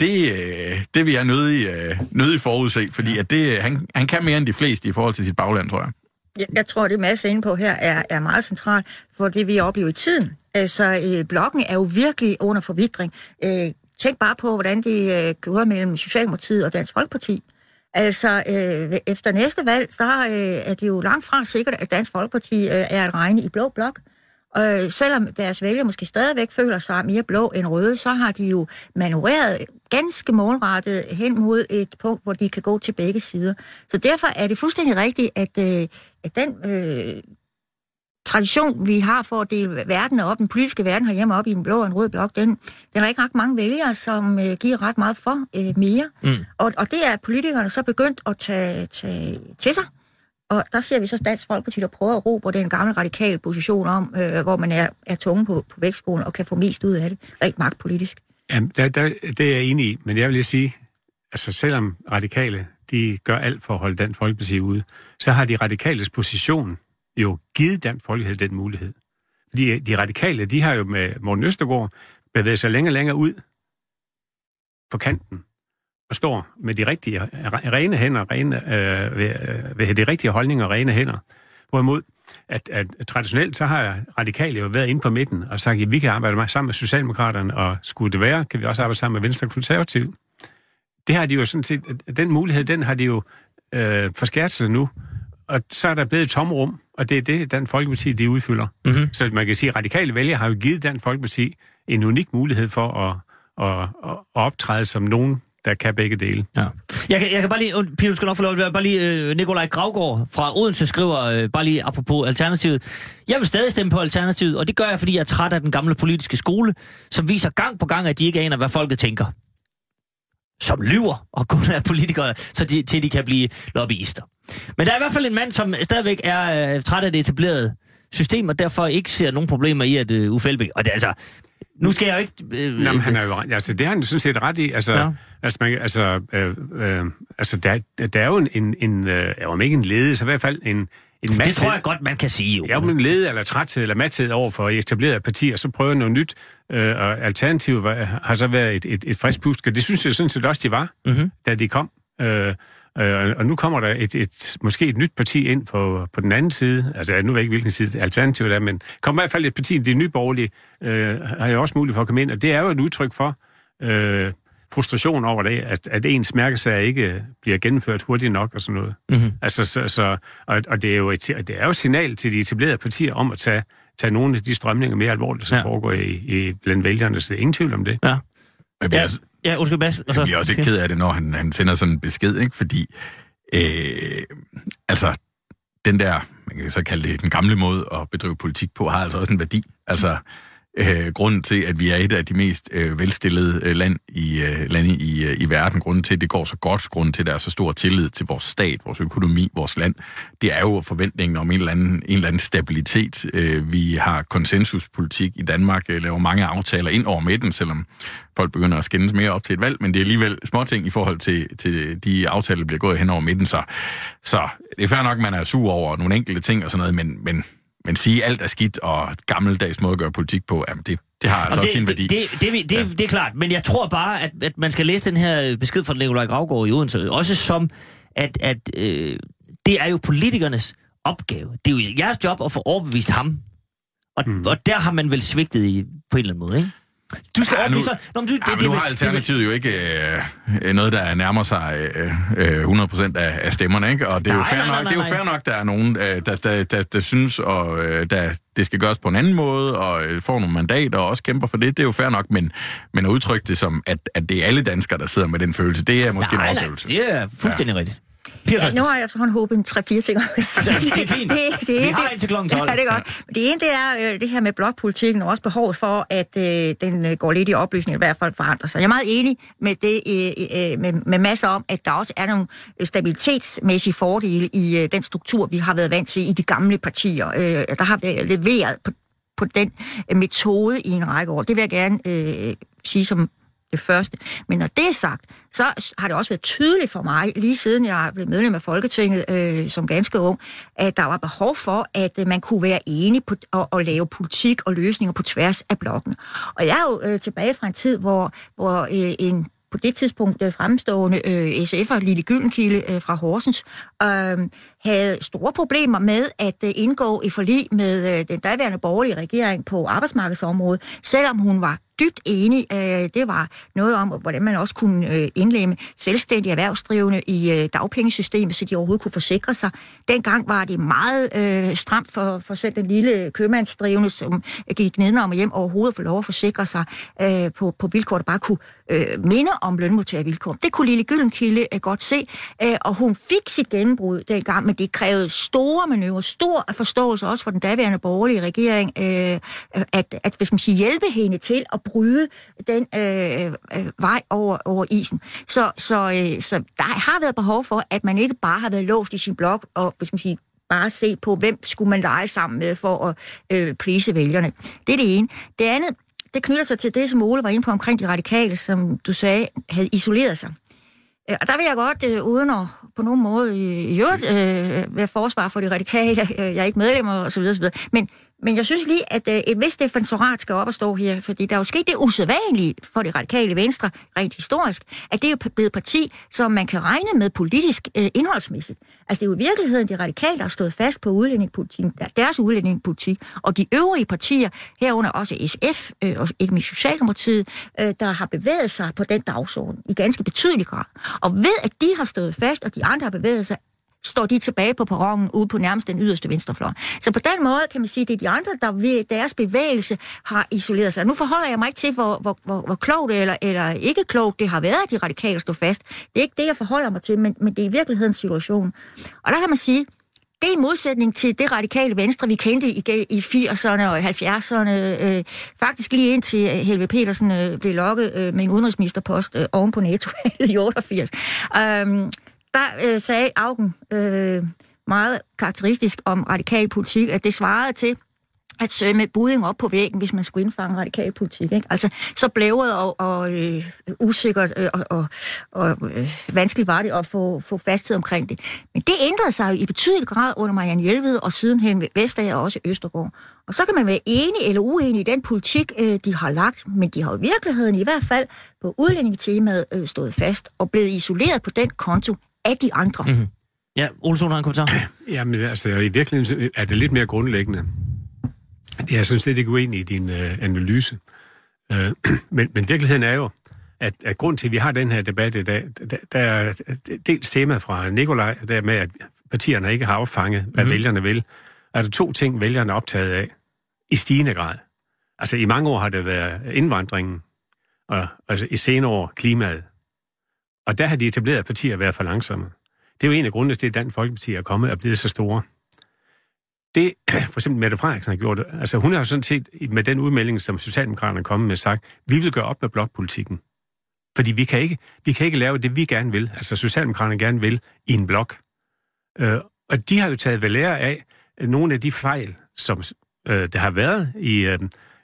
det, øh, det vil jeg nødig, øh, nødig forudse, fordi at det, han, han kan mere end de fleste i forhold til sit bagland, tror jeg. Jeg, jeg tror, det masse inde på her er, er meget centralt for det, vi oplever i tiden. Altså, øh, blokken er jo virkelig under forvidring. Øh, Tænk bare på, hvordan det øh, kører mellem Socialdemokratiet og Dansk Folkeparti. Altså, øh, efter næste valg, så øh, er det jo langt fra sikkert, at Dansk Folkeparti øh, er at regne i blå blok. Og øh, selvom deres vælgere måske stadigvæk føler sig mere blå end røde, så har de jo manøvreret ganske målrettet hen mod et punkt, hvor de kan gå til begge sider. Så derfor er det fuldstændig rigtigt, at, øh, at den øh, tradition, vi har for at dele verden op, den politiske verden herhjemme op i en blå og en rød blok, den, den er ikke ret mange vælgere, som øh, giver ret meget for øh, mere. Mm. Og, og det er politikerne så begyndt at tage, tage til sig. Og der ser vi så Dansk Folkeparti, der prøver at ro på den gamle radikale position om, øh, hvor man er, er tunge på, på vægtskolen og kan få mest ud af det, rent magtpolitisk. Jamen, der, der, det er jeg enig i, men jeg vil lige sige, altså selvom radikale, de gør alt for at holde Dansk Folkeparti ude, så har de radikales position jo givet Dansk Folkehed den mulighed. De, de radikale, de har jo med Morten Østergaard bevæget sig længere og længere ud på kanten og står med de rigtige rene hænder, rene, øh, ved, øh, ved de rigtige holdninger og rene hænder. Hvorimod, at, at traditionelt så har radikale jo været inde på midten og sagt, at vi kan arbejde sammen med Socialdemokraterne, og skulle det være, kan vi også arbejde sammen med Venstre og Konservativ. Det har de jo sådan set, den mulighed, den har de jo øh, forskært sig nu, og så er der blevet et tomrum, og det er det, Dan Folkeparti, de udfylder. Mm-hmm. Så man kan sige, at radikale vælgere har jo givet Dan Folkeparti en unik mulighed for at, at, at, at optræde som nogen, der kan begge dele. Ja. Jeg, kan, jeg kan bare lige, du skal nok få lov at bare lige, øh, Nikolaj Gravgaard fra Odense skriver, øh, bare lige apropos Alternativet. Jeg vil stadig stemme på Alternativet, og det gør jeg, fordi jeg er træt af den gamle politiske skole, som viser gang på gang, at de ikke aner, hvad folket tænker. Som lyver og kun er politikere, så de, til de kan blive lobbyister. Men der er i hvert fald en mand, som stadigvæk er øh, træt af det etablerede system, og derfor ikke ser nogen problemer i, at øh, Uffe Elbæk, og det altså, nu skal jeg jo ikke... Øh, Nå, men han er jo altså, det har han sådan set ret i. Altså, ja. altså, man, altså, øh, øh, altså der, der er jo en, en, en øh, om ikke en ledelse, i hvert fald en, en mathed. Det tror jeg godt, man kan sige. Jo. Ja, men lede eller træthed eller mathed over for etablerede partier, så prøver noget nyt. Øh, og alternativet har så været et, et, et frisk pust, og det synes jeg sådan set også, de var, mm-hmm. da de kom. Øh, Øh, og nu kommer der et, et, måske et nyt parti ind på, på den anden side. Altså, nu ved jeg ikke, hvilken side alternativet er, men kommer i hvert fald et parti, det nye borgerlige, øh, har jeg også mulighed for at komme ind. Og det er jo et udtryk for øh, frustration over det, at, at ens mærkesag ikke bliver gennemført hurtigt nok og sådan noget. Mm-hmm. Altså, så, så, og, og det, er jo et, det er jo et signal til de etablerede partier om at tage, tage nogle af de strømninger mere alvorligt, som ja. foregår i, i blandt vælgerne. Så det er ingen tvivl om det. Ja. Ja, ja undskyld, Mads. Jeg bliver også ikke ked af det, når han, han sender sådan en besked, ikke? fordi øh, altså, den der, man kan så kalde det den gamle måde at bedrive politik på, har altså også en værdi. Altså, øh, grunden til, at vi er et af de mest øh, velstillede øh, land i, øh, lande i, øh, i verden, grunden til, at det går så godt, grunden til, at der er så stor tillid til vores stat, vores økonomi, vores land, det er jo forventningen om en eller anden, en eller anden stabilitet. Øh, vi har konsensuspolitik i Danmark, øh, laver mange aftaler ind over midten, selvom folk begynder at skændes mere op til et valg, men det er alligevel småting i forhold til, til de aftaler, der bliver gået hen over midten. Så, så det er fair nok, at man er sur over nogle enkelte ting og sådan noget, men, men men sige, at alt er skidt og gammeldags måde at gøre politik på, jamen det, det har altså det, også sin værdi. Det, det, det, det, ja. det er klart, men jeg tror bare, at, at man skal læse den her besked fra Nikolaj Gravgaard i Odense, også som, at, at øh, det er jo politikernes opgave. Det er jo jeres job at få overbevist ham. Og, mm. og der har man vel svigtet i, på en eller anden måde, ikke? Du skal ja, nu, så... Nå, men du, ja, det, men nu har Alternativet jo ikke øh, noget, der nærmer sig øh, 100% øh, af, af stemmerne, ikke? Og det er nej, jo fair nej, nok, nej, nej, det er jo fair nok, der er nogen, øh, der, der, der, der synes, og øh, der, det skal gøres på en anden måde, og øh, får nogle mandater og også kæmper for det, det er jo fair nok, men, men at udtrykke det som, at, at det er alle danskere, der sidder med den følelse, det er måske nej, en oversævelse. Nej, det er fuldstændig ja. rigtigt. Ja, nu har jeg efterhånden håbet en 3-4 ting. det er fint. Det, det, Vi har indtil kl. 12. Ja, det er godt. Ja. Det ene, det er øh, det her med blokpolitikken, og også behovet for, at øh, den øh, går lidt i opløsning, i hvert fald forandrer sig. Jeg er meget enig med det øh, øh, med, med masser om, at der også er nogle stabilitetsmæssige fordele i øh, den struktur, vi har været vant til i de gamle partier. Øh, der har vi leveret på, på den øh, metode i en række år. Det vil jeg gerne øh, sige som det første. Men når det er sagt, så har det også været tydeligt for mig, lige siden jeg blev medlem af Folketinget øh, som ganske ung, at der var behov for, at øh, man kunne være enige på og, og lave politik og løsninger på tværs af blokken. Og jeg er jo øh, tilbage fra en tid, hvor, hvor øh, en på det tidspunkt øh, fremstående øh, SF'er, Lille Gyllenkilde øh, fra Horsens, øh, havde store problemer med at øh, indgå i forlig med øh, den daværende borgerlige regering på arbejdsmarkedsområdet, selvom hun var dybt enig. Øh, det var noget om, hvordan man også kunne øh, indlemme selvstændige erhvervsdrivende i øh, dagpengesystemet, så de overhovedet kunne forsikre sig. Dengang var det meget øh, stramt for, for selv den lille købmandsdrivende, som gik nedenom og hjem overhovedet for lov at forsikre sig øh, på, på vilkår, der bare kunne øh, minder om lønmodtagervilkår. Det kunne Lille Gyllenkilde øh, godt se, øh, og hun fik sit gennembrud dengang, men det krævede store manøvrer, stor forståelse også for den daværende borgerlige regering, øh, at, at hvis man siger, hjælpe hende til at bryde den øh, øh, vej over, over isen. Så, så, øh, så der har været behov for, at man ikke bare har været låst i sin blok, og hvis man siger, bare se på, hvem skulle man lege sammen med for at øh, plise vælgerne. Det er det ene. Det andet, det knytter sig til det, som Ole var inde på omkring de radikale, som du sagde, havde isoleret sig. Øh, og der vil jeg godt, øh, uden at på nogen måde i, i øvrigt øh, være forsvar for de radikale, øh, jeg er ikke medlem og så videre, så videre. Men, men jeg synes lige, at øh, et vist defensorat skal op og stå her, fordi der er jo sket det usædvanlige for det radikale venstre, rent historisk, at det er jo blevet parti, som man kan regne med politisk øh, indholdsmæssigt. Altså det er jo i virkeligheden de radikale, der har stået fast på udlændingepolitikken, deres udlændingepolitik, og de øvrige partier, herunder også SF øh, og ikke mindst Socialdemokratiet, øh, der har bevæget sig på den dagsorden i ganske betydelig grad. Og ved at de har stået fast, og de andre har bevæget sig, står de tilbage på perronen ude på nærmest den yderste venstrefløj. Så på den måde kan man sige, at det er de andre, der ved deres bevægelse har isoleret sig. Nu forholder jeg mig ikke til, hvor, hvor, hvor, hvor klogt eller, eller ikke klogt det har været, at de radikale står fast. Det er ikke det, jeg forholder mig til, men, men det er i virkeligheden situation. Og der kan man sige, det er i modsætning til det radikale venstre, vi kendte i, i 80'erne og 70'erne. Øh, faktisk lige indtil øh, Helve Petersen øh, blev lokket øh, med en udenrigsministerpost øh, oven på NATO i 88. Um, øhm, der øh, sagde Augen øh, meget karakteristisk om radikal politik, at det svarede til at sømme budding op på væggen, hvis man skulle indfange radikal politik. Ikke? Altså, så blævret og, og øh, usikkert øh, og, og, og øh, vanskeligt var det at få, få fasthed omkring det. Men det ændrede sig jo i betydelig grad under Marianne Hjelved og sidenhen Vestager og også Østergaard. Og så kan man være enig eller uenig i den politik, øh, de har lagt, men de har jo i virkeligheden i hvert fald på udlændingetemaet øh, stået fast og blevet isoleret på den konto af de andre. Mm-hmm. Ja, Ole Sohn har en kommentar. Jamen, altså, i virkeligheden er det lidt mere grundlæggende. Jeg er sådan set ikke uenig i din øh, analyse. Øh, men, men virkeligheden er jo, at, at grund til, at vi har den her debat i dag, der, der er dels tema fra Nikolaj, der med, at partierne ikke har opfanget, hvad mm. vælgerne vil. Er der to ting, vælgerne er optaget af i stigende grad. Altså, i mange år har det været indvandringen, og altså, i senere år klimaet. Og der har de etablerede partier været for langsomme. Det er jo en af grundene til, at Dansk Folkeparti er kommet og blevet så store. Det, for eksempel Mette Frederiksen har gjort, altså hun har jo sådan set med den udmelding, som Socialdemokraterne er kommet med, sagt, vi vil gøre op med blokpolitikken. Fordi vi kan, ikke, vi kan ikke lave det, vi gerne vil, altså Socialdemokraterne gerne vil, i en blok. Øh, og de har jo taget ved lære af øh, nogle af de fejl, som øh, der har været i, øh,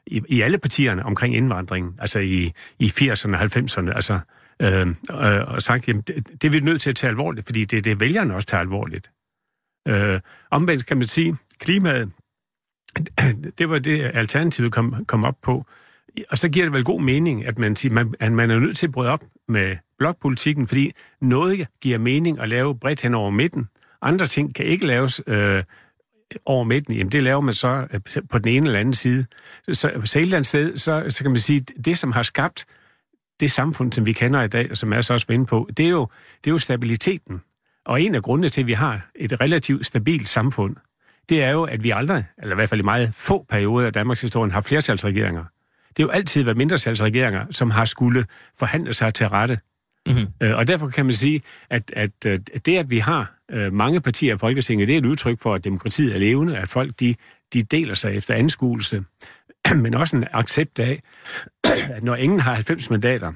i, i alle partierne omkring indvandringen, altså i, i 80'erne og 90'erne, altså, øh, øh, og sagt, jamen, det, det er vi nødt til at tage alvorligt, fordi det er det, vælgerne også tager alvorligt. Øh, omvendt kan man sige, klimaet, det var det, alternativet kom, kom op på. Og så giver det vel god mening, at man, siger, man, at man er nødt til at bryde op med blokpolitikken, fordi noget giver mening at lave bredt hen over midten. Andre ting kan ikke laves øh, over midten. Jamen, det laver man så øh, på den ene eller anden side. Så, så et eller andet sted, så, så kan man sige, det som har skabt det samfund, som vi kender i dag, og som er så også inde på, det er, jo, det er jo stabiliteten. Og en af grundene til, at vi har et relativt stabilt samfund, det er jo, at vi aldrig, eller i hvert fald i meget få perioder af Danmarks historie, har flertalsregeringer. Det har jo altid været mindretalsregeringer, som har skulle forhandle sig til rette. Mm-hmm. Øh, og derfor kan man sige, at, at, at det, at vi har øh, mange partier i Folketinget, det er et udtryk for, at demokratiet er levende, at folk de, de deler sig efter anskuelse, men også en accept af, at når ingen har 90 mandater,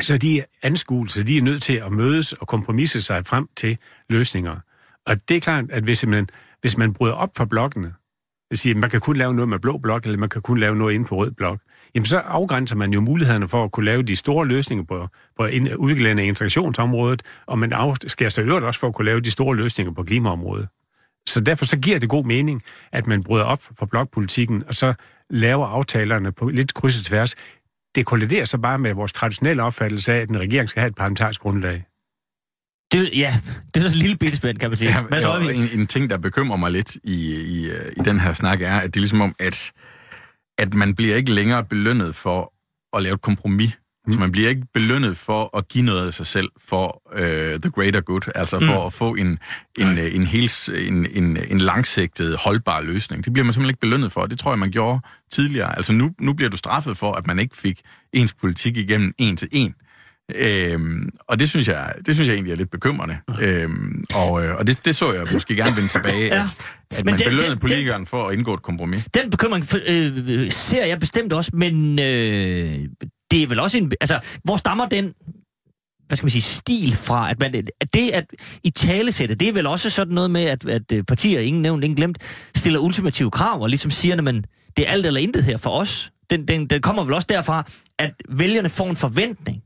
så de anskuelser, de er nødt til at mødes og kompromisse sig frem til løsninger. Og det er klart, at hvis man, hvis man bryder op for blokkene, det siger, sige, at man kan kun lave noget med blå blok, eller man kan kun lave noget inden for rød blok, jamen så afgrænser man jo mulighederne for at kunne lave de store løsninger på, på udviklingen af integrationsområdet, og man afskærer sig øvrigt også for at kunne lave de store løsninger på klimaområdet. Så derfor så giver det god mening, at man bryder op for blokpolitikken, og så laver aftalerne på lidt kryds og tværs. Det kolliderer så bare med vores traditionelle opfattelse af, at en regering skal have et parlamentarisk grundlag. Det, ja, det er sådan en lille bitspænd, kan man sige. Ja, så, en, en ting, der bekymrer mig lidt i, i, i den her snak, er, at det er ligesom om, at, at man bliver ikke længere belønnet for at lave et kompromis. Mm. Så man bliver ikke belønnet for at give noget af sig selv for uh, the greater good, altså for mm. at få en, en, en, en, hels, en, en, en langsigtet, holdbar løsning. Det bliver man simpelthen ikke belønnet for, det tror jeg, man gjorde tidligere. Altså nu, nu bliver du straffet for, at man ikke fik ens politik igennem en til en. Øhm, og det synes, jeg, det synes jeg egentlig er lidt bekymrende. Øhm, og og det, det så jeg måske gerne vende tilbage, ja. at, at man den, belønnede den, politikeren den, for at indgå et kompromis. Den bekymring øh, ser jeg bestemt også, men øh, det er vel også en... Altså, hvor stammer den hvad skal man sige, stil fra, at, man, at det at i talesætte, det er vel også sådan noget med, at, at øh, partier, ingen nævnt, ingen glemt, stiller ultimative krav, og ligesom siger, at man, det er alt eller intet her for os. Den, den, den kommer vel også derfra, at vælgerne får en forventning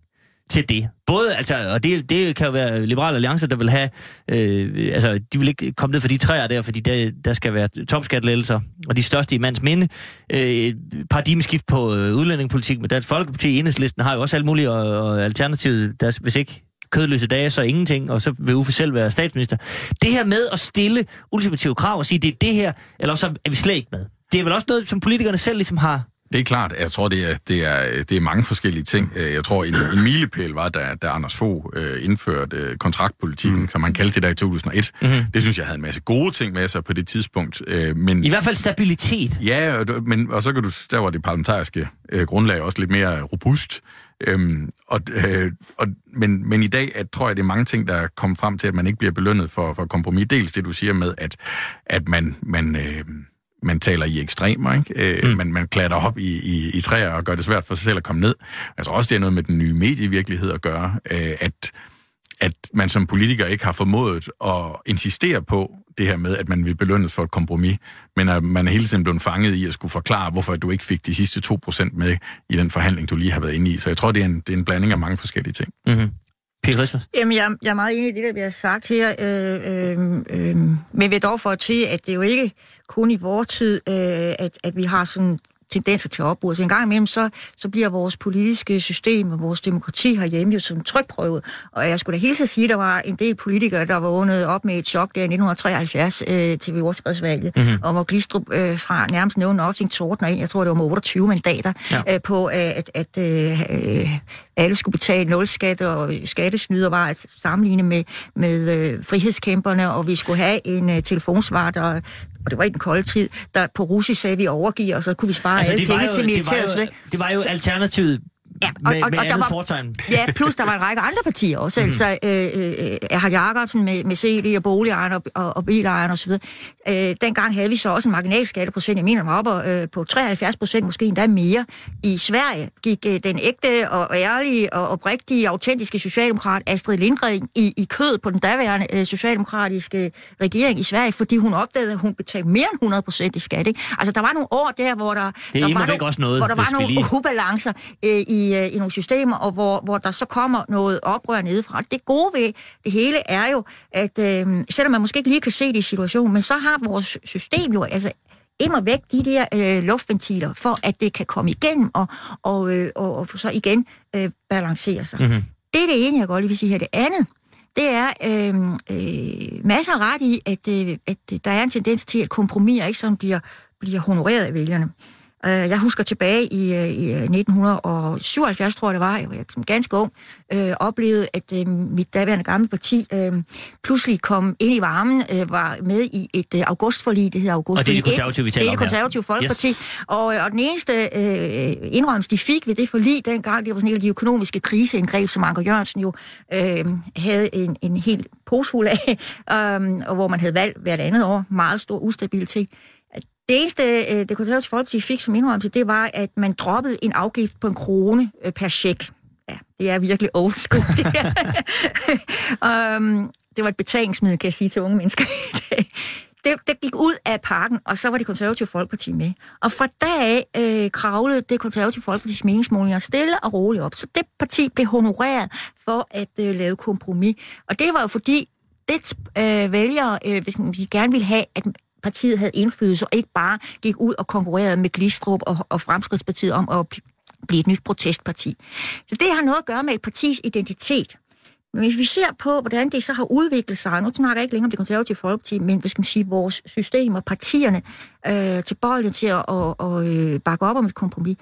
til det. Både, altså, og det, det kan jo være Liberale Alliance, der vil have, øh, altså, de vil ikke komme ned for de træer der, fordi der, der skal være topskattelettelser, og de største i mands minde. Øh, paradigmeskift på øh, udlændingepolitik med Dansk Folkeparti, Enhedslisten har jo også alt muligt, og, og alternativet, der, hvis ikke kødløse dage, så ingenting, og så vil Uffe selv være statsminister. Det her med at stille ultimative krav og sige, det er det her, eller så er vi slet ikke med. Det er vel også noget, som politikerne selv ligesom har det er klart. Jeg tror, det er, det er, det er mange forskellige ting. Øh, Jeg tror, en, en milepæl var, da, da Anders Fogh øh, indførte øh, kontraktpolitikken, mm. som man kaldte det der i 2001. Mm-hmm. Det synes jeg havde en masse gode ting med sig på det tidspunkt. Øh, men i hvert fald stabilitet. Ja, og, men, og så kan du, der var det parlamentariske øh, grundlag også lidt mere robust. Øhm, og, øh, og, men, men i dag at, tror jeg, det er mange ting, der er kommet frem til, at man ikke bliver belønnet for, for kompromis. Dels det, du siger med, at, at man, man, øh, man taler i ekstremer, ikke? Øh, mm. man, man klatrer op i, i, i træer og gør det svært for sig selv at komme ned. Tror også, det er noget med den nye medievirkelighed at gøre, øh, at at man som politiker ikke har formået at insistere på det her med, at man vil belønnes for et kompromis, men at man er hele tiden blevet fanget i at skulle forklare, hvorfor du ikke fik de sidste 2% med i den forhandling, du lige har været inde i. Så jeg tror, det er en, det er en blanding af mange forskellige ting. Mm-hmm. Peter Christmas? Jamen, jeg, jeg er meget enig i det, der bliver sagt her, øh, øh, øh, men vil dog for til, at det er jo ikke kun i vores tid, øh, at, at vi har sådan tendenser til opbrud. Så en gang imellem, så, så bliver vores politiske system og vores demokrati herhjemme jo som trykprøvet. Og jeg skulle da hele tiden sige, at der var en del politikere, der var vågnet op med et chok der i 1973 øh, til jordskredsvalget, mm-hmm. og hvor Glistrup øh, fra nærmest nævne Nothing tordner ind, jeg tror, det var med 28 mandater, ja. øh, på øh, at, at øh, øh, alle skulle betale nul skat, og skattesnyder var at sammenligne med, med øh, frihedskæmperne, og vi skulle have en øh, telefonsvar, der og det var i den kolde tid, der på russisk sagde, at vi overgiver, og så kunne vi spare altså, alle penge jo, til det var jo, det var jo alternativet Ja, og, med, og, med og der andet var, fortegn. ja, plus der var en række andre partier også. Mm. Altså, øh, øh, Erhard Jacobsen med, med CD og boligejerne og, og, og bilejerne osv. Øh, dengang havde vi så også en marginalskatteprocent, jeg mener, var oppe øh, på 73 procent, måske endda mere. I Sverige gik øh, den ægte og ærlige og oprigtige, autentiske socialdemokrat Astrid Lindgren i, i kød på den daværende øh, socialdemokratiske regering i Sverige, fordi hun opdagede, at hun betalte mere end 100 procent i skat. Ikke? Altså, der var nogle år der, hvor der, Det er der var nogle, også noget, hvor der var nogle ubalancer øh, i, øh, i nogle systemer, og hvor, hvor der så kommer noget oprør nedefra. Det gode ved det hele er jo, at øh, selvom man måske ikke lige kan se det i situationen, men så har vores system jo altså immer væk de der øh, luftventiler, for at det kan komme igennem og, og, øh, og, og så igen øh, balancere sig. Mm-hmm. Det er det ene, jeg godt lige vil sige her. Det andet, det er øh, øh, masser af ret i, at, øh, at der er en tendens til, at kompromiser ikke sådan bliver, bliver honoreret af vælgerne. Øh, Jeg husker tilbage i, øh, i øh, 1977, tror jeg det var, jeg var som ganske ung, øh, oplevede, at øh, mit daværende gamle parti øh, pludselig kom ind i varmen, øh, var med i et øh, augustforlig, det hedder Og det er augustforlig de konservative, vi 1. taler Det er det konservative Folkeparti. Yes. Og, øh, og den eneste øh, indrømmelse, de fik ved det forlig dengang, det var sådan en af de økonomiske kriseindgreb, som Anker Jørgensen jo øh, havde en, en helt posfuld af, øh, og hvor man havde valgt hvert andet år meget stor ustabilitet. Det eneste, øh, det konservative Folkeparti fik som indrømmelse, det var, at man droppede en afgift på en krone øh, per check. Ja, det er virkelig old school, det um, det var et betalingsmiddel, kan jeg sige til unge mennesker i dag. Det, det gik ud af parken, og så var det konservative Folkeparti med. Og fra dag af øh, kravlede det konservative Folkepartis meningsmålinger stille og roligt op. Så det parti blev honoreret for at øh, lave kompromis. Og det var jo fordi, det øh, vælgere, øh, hvis man gerne ville have, at partiet havde indflydelse, og ikke bare gik ud og konkurrerede med Glistrup og, og Fremskridspartiet om at blive et nyt protestparti. Så det har noget at gøre med et partis identitet. Men hvis vi ser på, hvordan det så har udviklet sig, nu snakker jeg ikke længere om det konservative folkeparti, men hvad skal man sige, vores system og partierne øh, tilbøjelige til at og, og, øh, bakke op om et kompromis,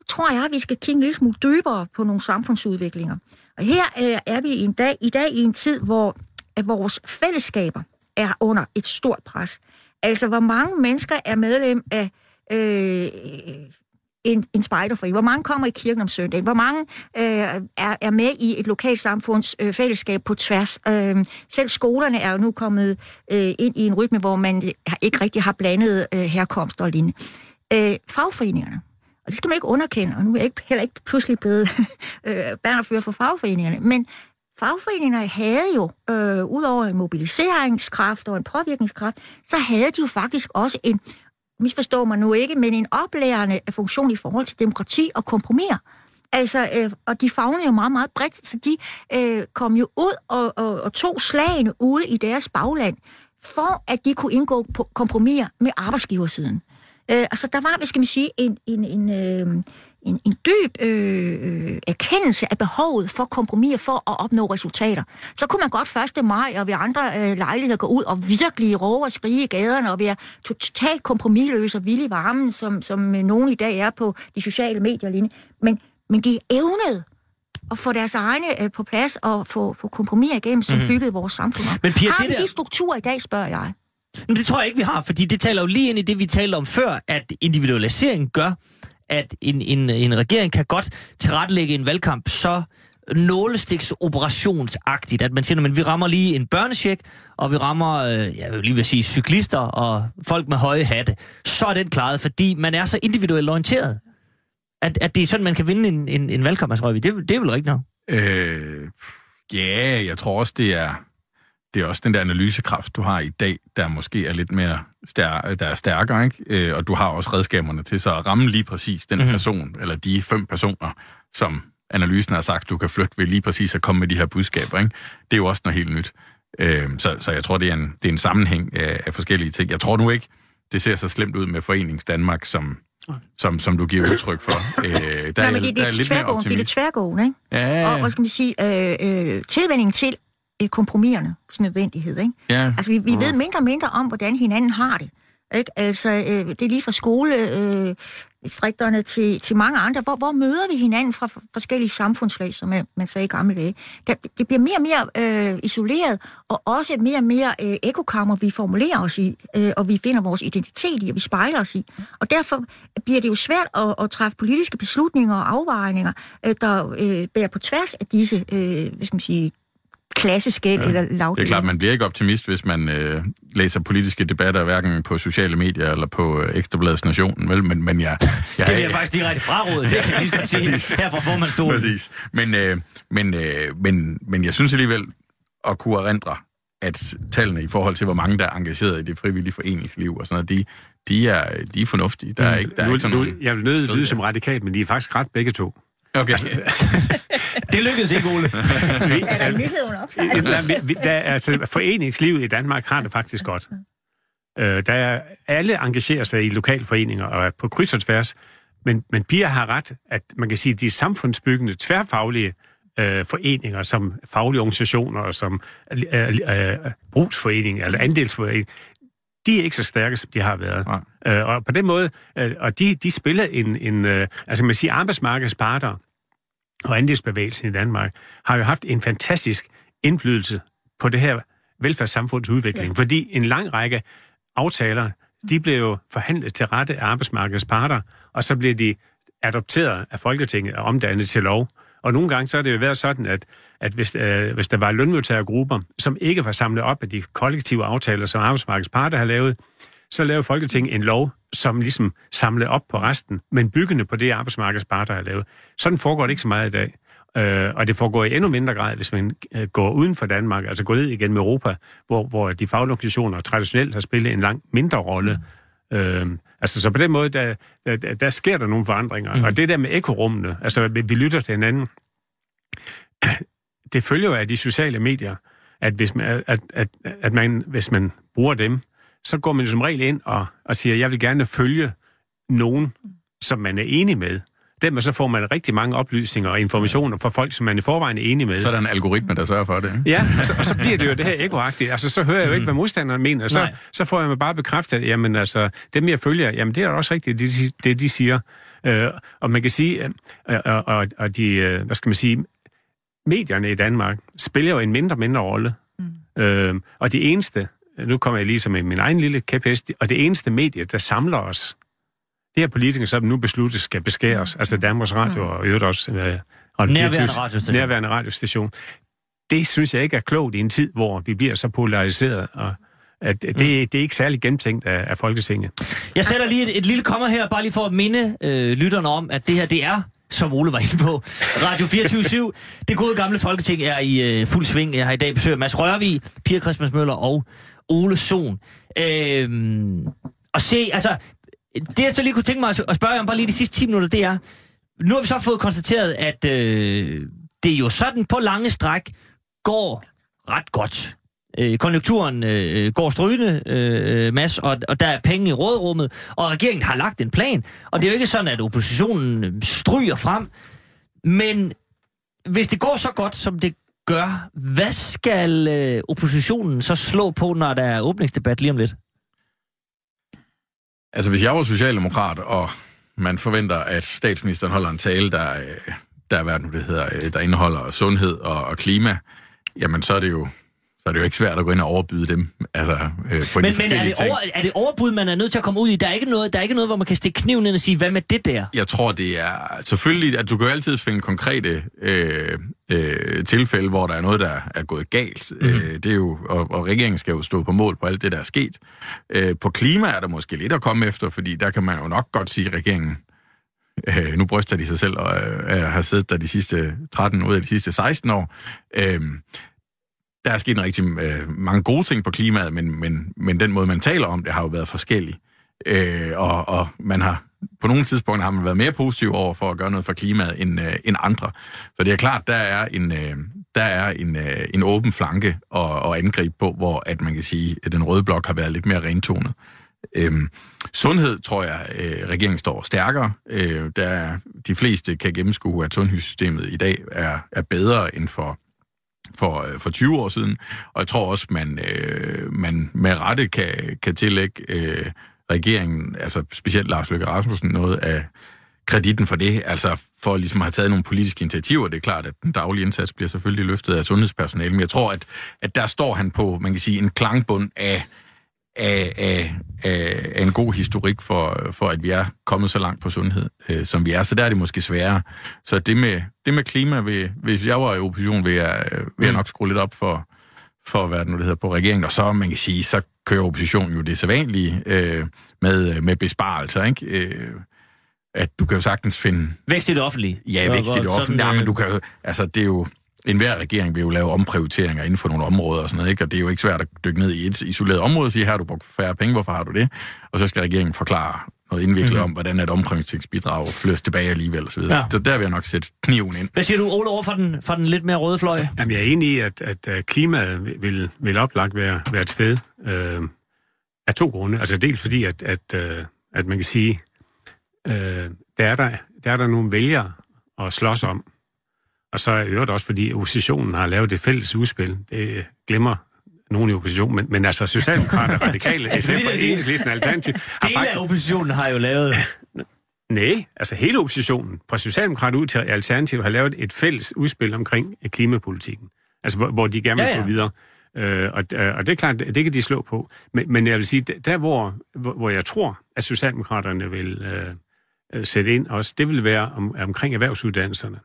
så tror jeg, at vi skal kigge lidt smule dybere på nogle samfundsudviklinger. Og her øh, er vi i, en dag, i dag i en tid, hvor at vores fællesskaber er under et stort pres. Altså, hvor mange mennesker er medlem af øh, en, en spejderforening? Hvor mange kommer i kirken om søndagen? Hvor mange øh, er, er med i et lokalsamfunds øh, fællesskab på tværs? Øh, selv skolerne er jo nu kommet øh, ind i en rytme, hvor man ikke rigtig har blandet øh, herkomster og lignende. Øh, fagforeningerne, og det skal man ikke underkende, og nu er jeg ikke, heller ikke pludselig blevet øh, bannerfører for fagforeningerne, men fagforeningerne havde jo, øh, udover en mobiliseringskraft og en påvirkningskraft, så havde de jo faktisk også en, misforstår man nu ikke, men en oplærende funktion i forhold til demokrati og kompromis. Altså, øh, og de fagnede jo meget, meget bredt, så de øh, kom jo ud og, og, og tog slagene ude i deres bagland, for at de kunne indgå på kompromiser med arbejdsgiversiden. Øh, altså, der var, hvad skal man sige, en, en, en, øh, en, en dyb øh, erkendelse af behovet for kompromiser for at opnå resultater. Så kunne man godt 1. maj og ved andre øh, lejligheder gå ud og virkelig råbe og skrige i gaderne og være totalt kompromisløse og vilde i varmen, som, som øh, nogen i dag er på de sociale medier. Lignende. Men, men de evnede at få deres egne øh, på plads og få, få kompromiser igennem, som mm-hmm. byggede vores samfund op. Men Pia, har det vi der- de strukturer i dag, spørger jeg? Men det tror jeg ikke, vi har, fordi det taler jo lige ind i det, vi talte om før, at individualisering gør, at en, en, en regering kan godt tilrettelægge en valgkamp så nålestiksoperationsagtigt, at man siger, at vi rammer lige en børnesjek, og vi rammer, øh, jeg vil lige vil sige, cyklister og folk med høje hatte. Så er den klaret, fordi man er så individuelt orienteret. At, at det er sådan, man kan vinde en, en, en valgkamp, altså, det, det er vel rigtigt nok? Øh, ja, jeg tror også, det er, det er også den der analysekraft, du har i dag, der måske er lidt mere stær, der er stærkere, ikke? Øh, og du har også redskaberne til så at ramme lige præcis den mm-hmm. person, eller de fem personer, som analysen har sagt, du kan flytte ved lige præcis at komme med de her budskaber. Ikke? Det er jo også noget helt nyt. Øh, så, så jeg tror, det er en, det er en sammenhæng af, af forskellige ting. Jeg tror nu ikke, det ser så slemt ud med Forenings Danmark, som, som, som du giver udtryk for. Øh, der Nej, er, men det, der det, er det, er lidt mere tværgående, det er optimist. tværgående, ikke? Ja, Og, hvad skal man sige, øh, øh, tilvænding til øh, kompromiserne, nødvendighed, ikke? ja. Altså, vi, vi ved mindre og mindre om, hvordan hinanden har det. Ikke? Altså, øh, det er lige fra skole, øh, til, til mange andre. Hvor, hvor møder vi hinanden fra for- forskellige samfundslag, som man, man sagde i gamle dage? Der, det bliver mere og mere øh, isoleret, og også mere og mere øh, ekokammer, vi formulerer os i, øh, og vi finder vores identitet i, og vi spejler os i. Og derfor bliver det jo svært at, at træffe politiske beslutninger og afvejninger, øh, der øh, bærer på tværs af disse, øh, hvad skal man sige, klasseskæld ja, eller lavt. Det er klart, man bliver ikke optimist, hvis man øh, læser politiske debatter, hverken på sociale medier eller på øh, Ekstrabladets Nationen, vel? Men, men jeg, jeg, Det vil jeg faktisk direkte fraråde, det kan jeg lige godt sige her fra formandstolen. Præcis. Men, øh, men, øh, men, men jeg synes alligevel at kunne erindre, at tallene i forhold til, hvor mange der er engageret i det frivillige foreningsliv og sådan noget, de, de, er, de er fornuftige. Der er ikke, der er nu, ikke sådan nu, nogen... jeg vil nødt skridt lyde der. som radikal, men de er faktisk ret begge to. Okay. Det lykkedes ikke, Ole. Er der nyheden op? Der, vi, vi, der, altså, foreningslivet i Danmark har det faktisk godt. Øh, der er, alle engagerer sig i lokalforeninger og er på kryds og tværs, men, men Pia har ret, at man kan sige, at de samfundsbyggende, tværfaglige øh, foreninger, som faglige organisationer, og som øh, øh, brugsforening eller andelsforening, de er ikke så stærke, som de har været. Nej. Øh, og på den måde, øh, og de, de spiller en, en øh, altså man siger, arbejdsmarkedets parter og andelsbevægelsen i Danmark har jo haft en fantastisk indflydelse på det her velfærdssamfunds udvikling, ja. fordi en lang række aftaler, de blev jo forhandlet til rette af arbejdsmarkedets parter, og så blev de adopteret af Folketinget og omdannet til lov. Og nogle gange så har det jo været sådan, at, at hvis, øh, hvis der var lønmodtagergrupper, som ikke var samlet op af de kollektive aftaler, som arbejdsmarkedets parter har lavet, så lavede Folketinget en lov, som ligesom samlede op på resten, men byggende på det, arbejdsmarkedets parter har lavet. Sådan foregår det ikke så meget i dag. Øh, og det foregår i endnu mindre grad, hvis man øh, går uden for Danmark, altså går ned igennem Europa, hvor, hvor de faglige organisationer traditionelt har spillet en langt mindre rolle. Øh, altså, så på den måde, der, der, der, sker der nogle forandringer. Mm. Og det der med ekorummene, altså vi, vi lytter til hinanden, det følger jo af de sociale medier, at hvis man, at, at, at man, hvis man bruger dem, så går man jo som regel ind og, og siger, jeg vil gerne følge nogen, som man er enig med. Dermed så får man rigtig mange oplysninger og informationer fra folk, som man i forvejen er enig med. Så er der en algoritme, der sørger for det. ikke? Ja, altså, og så bliver det jo det her ekoagtigt. Altså, så hører jeg jo ikke, hvad modstanderen mener. Så, Nej. så får jeg mig bare bekræftet, at jamen, altså, dem, jeg følger, jamen, det er også rigtigt, det, de- det de siger. Øh, og man kan sige, øh, og, og, og de, øh, hvad skal man sige, medierne i Danmark spiller jo en mindre mindre rolle. Mm. Øh, og det eneste, nu kommer jeg lige som min egen lille kæphest, og det eneste medie, der samler os, det er politikere, som nu besluttet skal beskære os, altså Danmarks Radio og i øvrigt også øh, Radio Nærværende 24, radiostation. Nærværende radiostation. Det synes jeg ikke er klogt i en tid, hvor vi bliver så polariseret, og at det, det er ikke særlig gennemtænkt af, af Folketinget. Jeg sætter lige et, et lille kommer her, bare lige for at minde øh, lytterne om, at det her, det er som Ole var inde på. Radio 24 Det gode gamle folketing er i øh, fuld sving. Jeg har i dag besøg af Mads Rørvig, Pia Christmas Møller og Ole Sohn. Øh, og se, altså, det jeg så lige kunne tænke mig at spørge om bare lige de sidste 10 minutter, det er, nu har vi så fået konstateret, at øh, det jo sådan på lange stræk går ret godt. Øh, konjunkturen øh, går strygende, øh, Mads, og, og der er penge i rådrummet, og regeringen har lagt en plan. Og det er jo ikke sådan, at oppositionen øh, stryger frem. Men hvis det går så godt, som det gør, hvad skal øh, oppositionen så slå på, når der er åbningsdebat lige om lidt? Altså, hvis jeg var socialdemokrat, og man forventer, at statsministeren holder en tale, der, øh, der, hvad nu det hedder, øh, der indeholder sundhed og, og klima, jamen så er det jo så er det jo ikke svært at gå ind og overbyde dem altså, øh, på Men, de men er, det ting. over, er det overbud, man er nødt til at komme ud i? Der er ikke noget, der er ikke noget hvor man kan stikke kniven ind og sige, hvad med det der? Jeg tror, det er selvfølgelig, at du kan jo altid finde konkrete øh, øh, tilfælde, hvor der er noget, der er gået galt. Mm. Øh, det er jo, og, og regeringen skal jo stå på mål på alt det, der er sket. Øh, på klima er der måske lidt at komme efter, fordi der kan man jo nok godt sige, at regeringen øh, nu bryster de sig selv og øh, har siddet der de sidste 13 ud af de sidste 16 år. Øh, der er sket en rigtig øh, mange gode ting på klimaet, men, men, men den måde, man taler om det, har jo været forskellig. Øh, og, og man har på nogle tidspunkter har man været mere positiv over for at gøre noget for klimaet end, øh, end andre. Så det er klart, der er en, øh, der er en, øh, en åben flanke og, og angreb på, hvor at man kan sige, at den røde blok har været lidt mere rentonet. Øhm, sundhed, tror jeg, øh, regeringen står stærkere. Øh, der de fleste kan gennemskue, at sundhedssystemet i dag er, er bedre end for for, øh, for 20 år siden, og jeg tror også, man, øh, man med rette kan, kan tillægge øh, regeringen, altså specielt Lars Løkke Rasmussen, noget af kreditten for det, altså for ligesom at have taget nogle politiske initiativer. Det er klart, at den daglige indsats bliver selvfølgelig løftet af sundhedspersonale, men jeg tror, at, at der står han på, man kan sige, en klangbund af, af, af, af, af en god historik for, for, at vi er kommet så langt på sundhed, øh, som vi er. Så der er det måske sværere. Så det med, det med klima, vil, hvis jeg var i opposition, vil jeg, øh, vil jeg nok skrue lidt op for, for hvad det nu det hedder, på regeringen. Og så, man kan sige, så kører oppositionen jo det sædvanlige øh, med, med besparelser, ikke? Øh, at du kan jo sagtens finde... Vækst i det offentlige. Ja, vækst i det offentlige. Ja, men du kan jo... Altså, det er jo... En hver regering vil jo lave omprioriteringer inden for nogle områder og sådan noget, ikke? Og det er jo ikke svært at dykke ned i et isoleret område og sige, her har du brugt færre penge, hvorfor har du det? Og så skal regeringen forklare noget indviklet mm-hmm. om, hvordan et omprioriteringsbidrag flyttes tilbage alligevel videre. Ja. Så der vil jeg nok sætte kniven ind. Hvad siger du, Ole, over for den, for den lidt mere røde fløj? Jamen, jeg er enig i, at, at klimaet vil, vil oplagt være, være et sted øh, af to grunde. Altså dels fordi, at, at, øh, at man kan sige, øh, der, er der, der er der nogle vælgere at slås om. Og så er øvrigt også, fordi oppositionen har lavet et fælles udspil. Det glemmer nogen i oppositionen, men, men altså Socialdemokrater, Radikale, Altså, SF og Enhedslisten Alternativ Dele af faktisk... oppositionen har jo lavet... Nej, altså hele oppositionen, fra Socialdemokrater ud til Alternativ, har lavet et fælles udspil omkring øh, klimapolitikken. Altså, hvor, hvor de gerne vil Ja, ja. gå videre. Øh, og, øh, og det er klart, det det kan de slå på. Men, men jeg vil sige, der hvor, hvor, hvor jeg tror, at Socialdemokraterne vil øh, øh, sætte ind også, det vil være om, omkring erhvervsuddannelserne.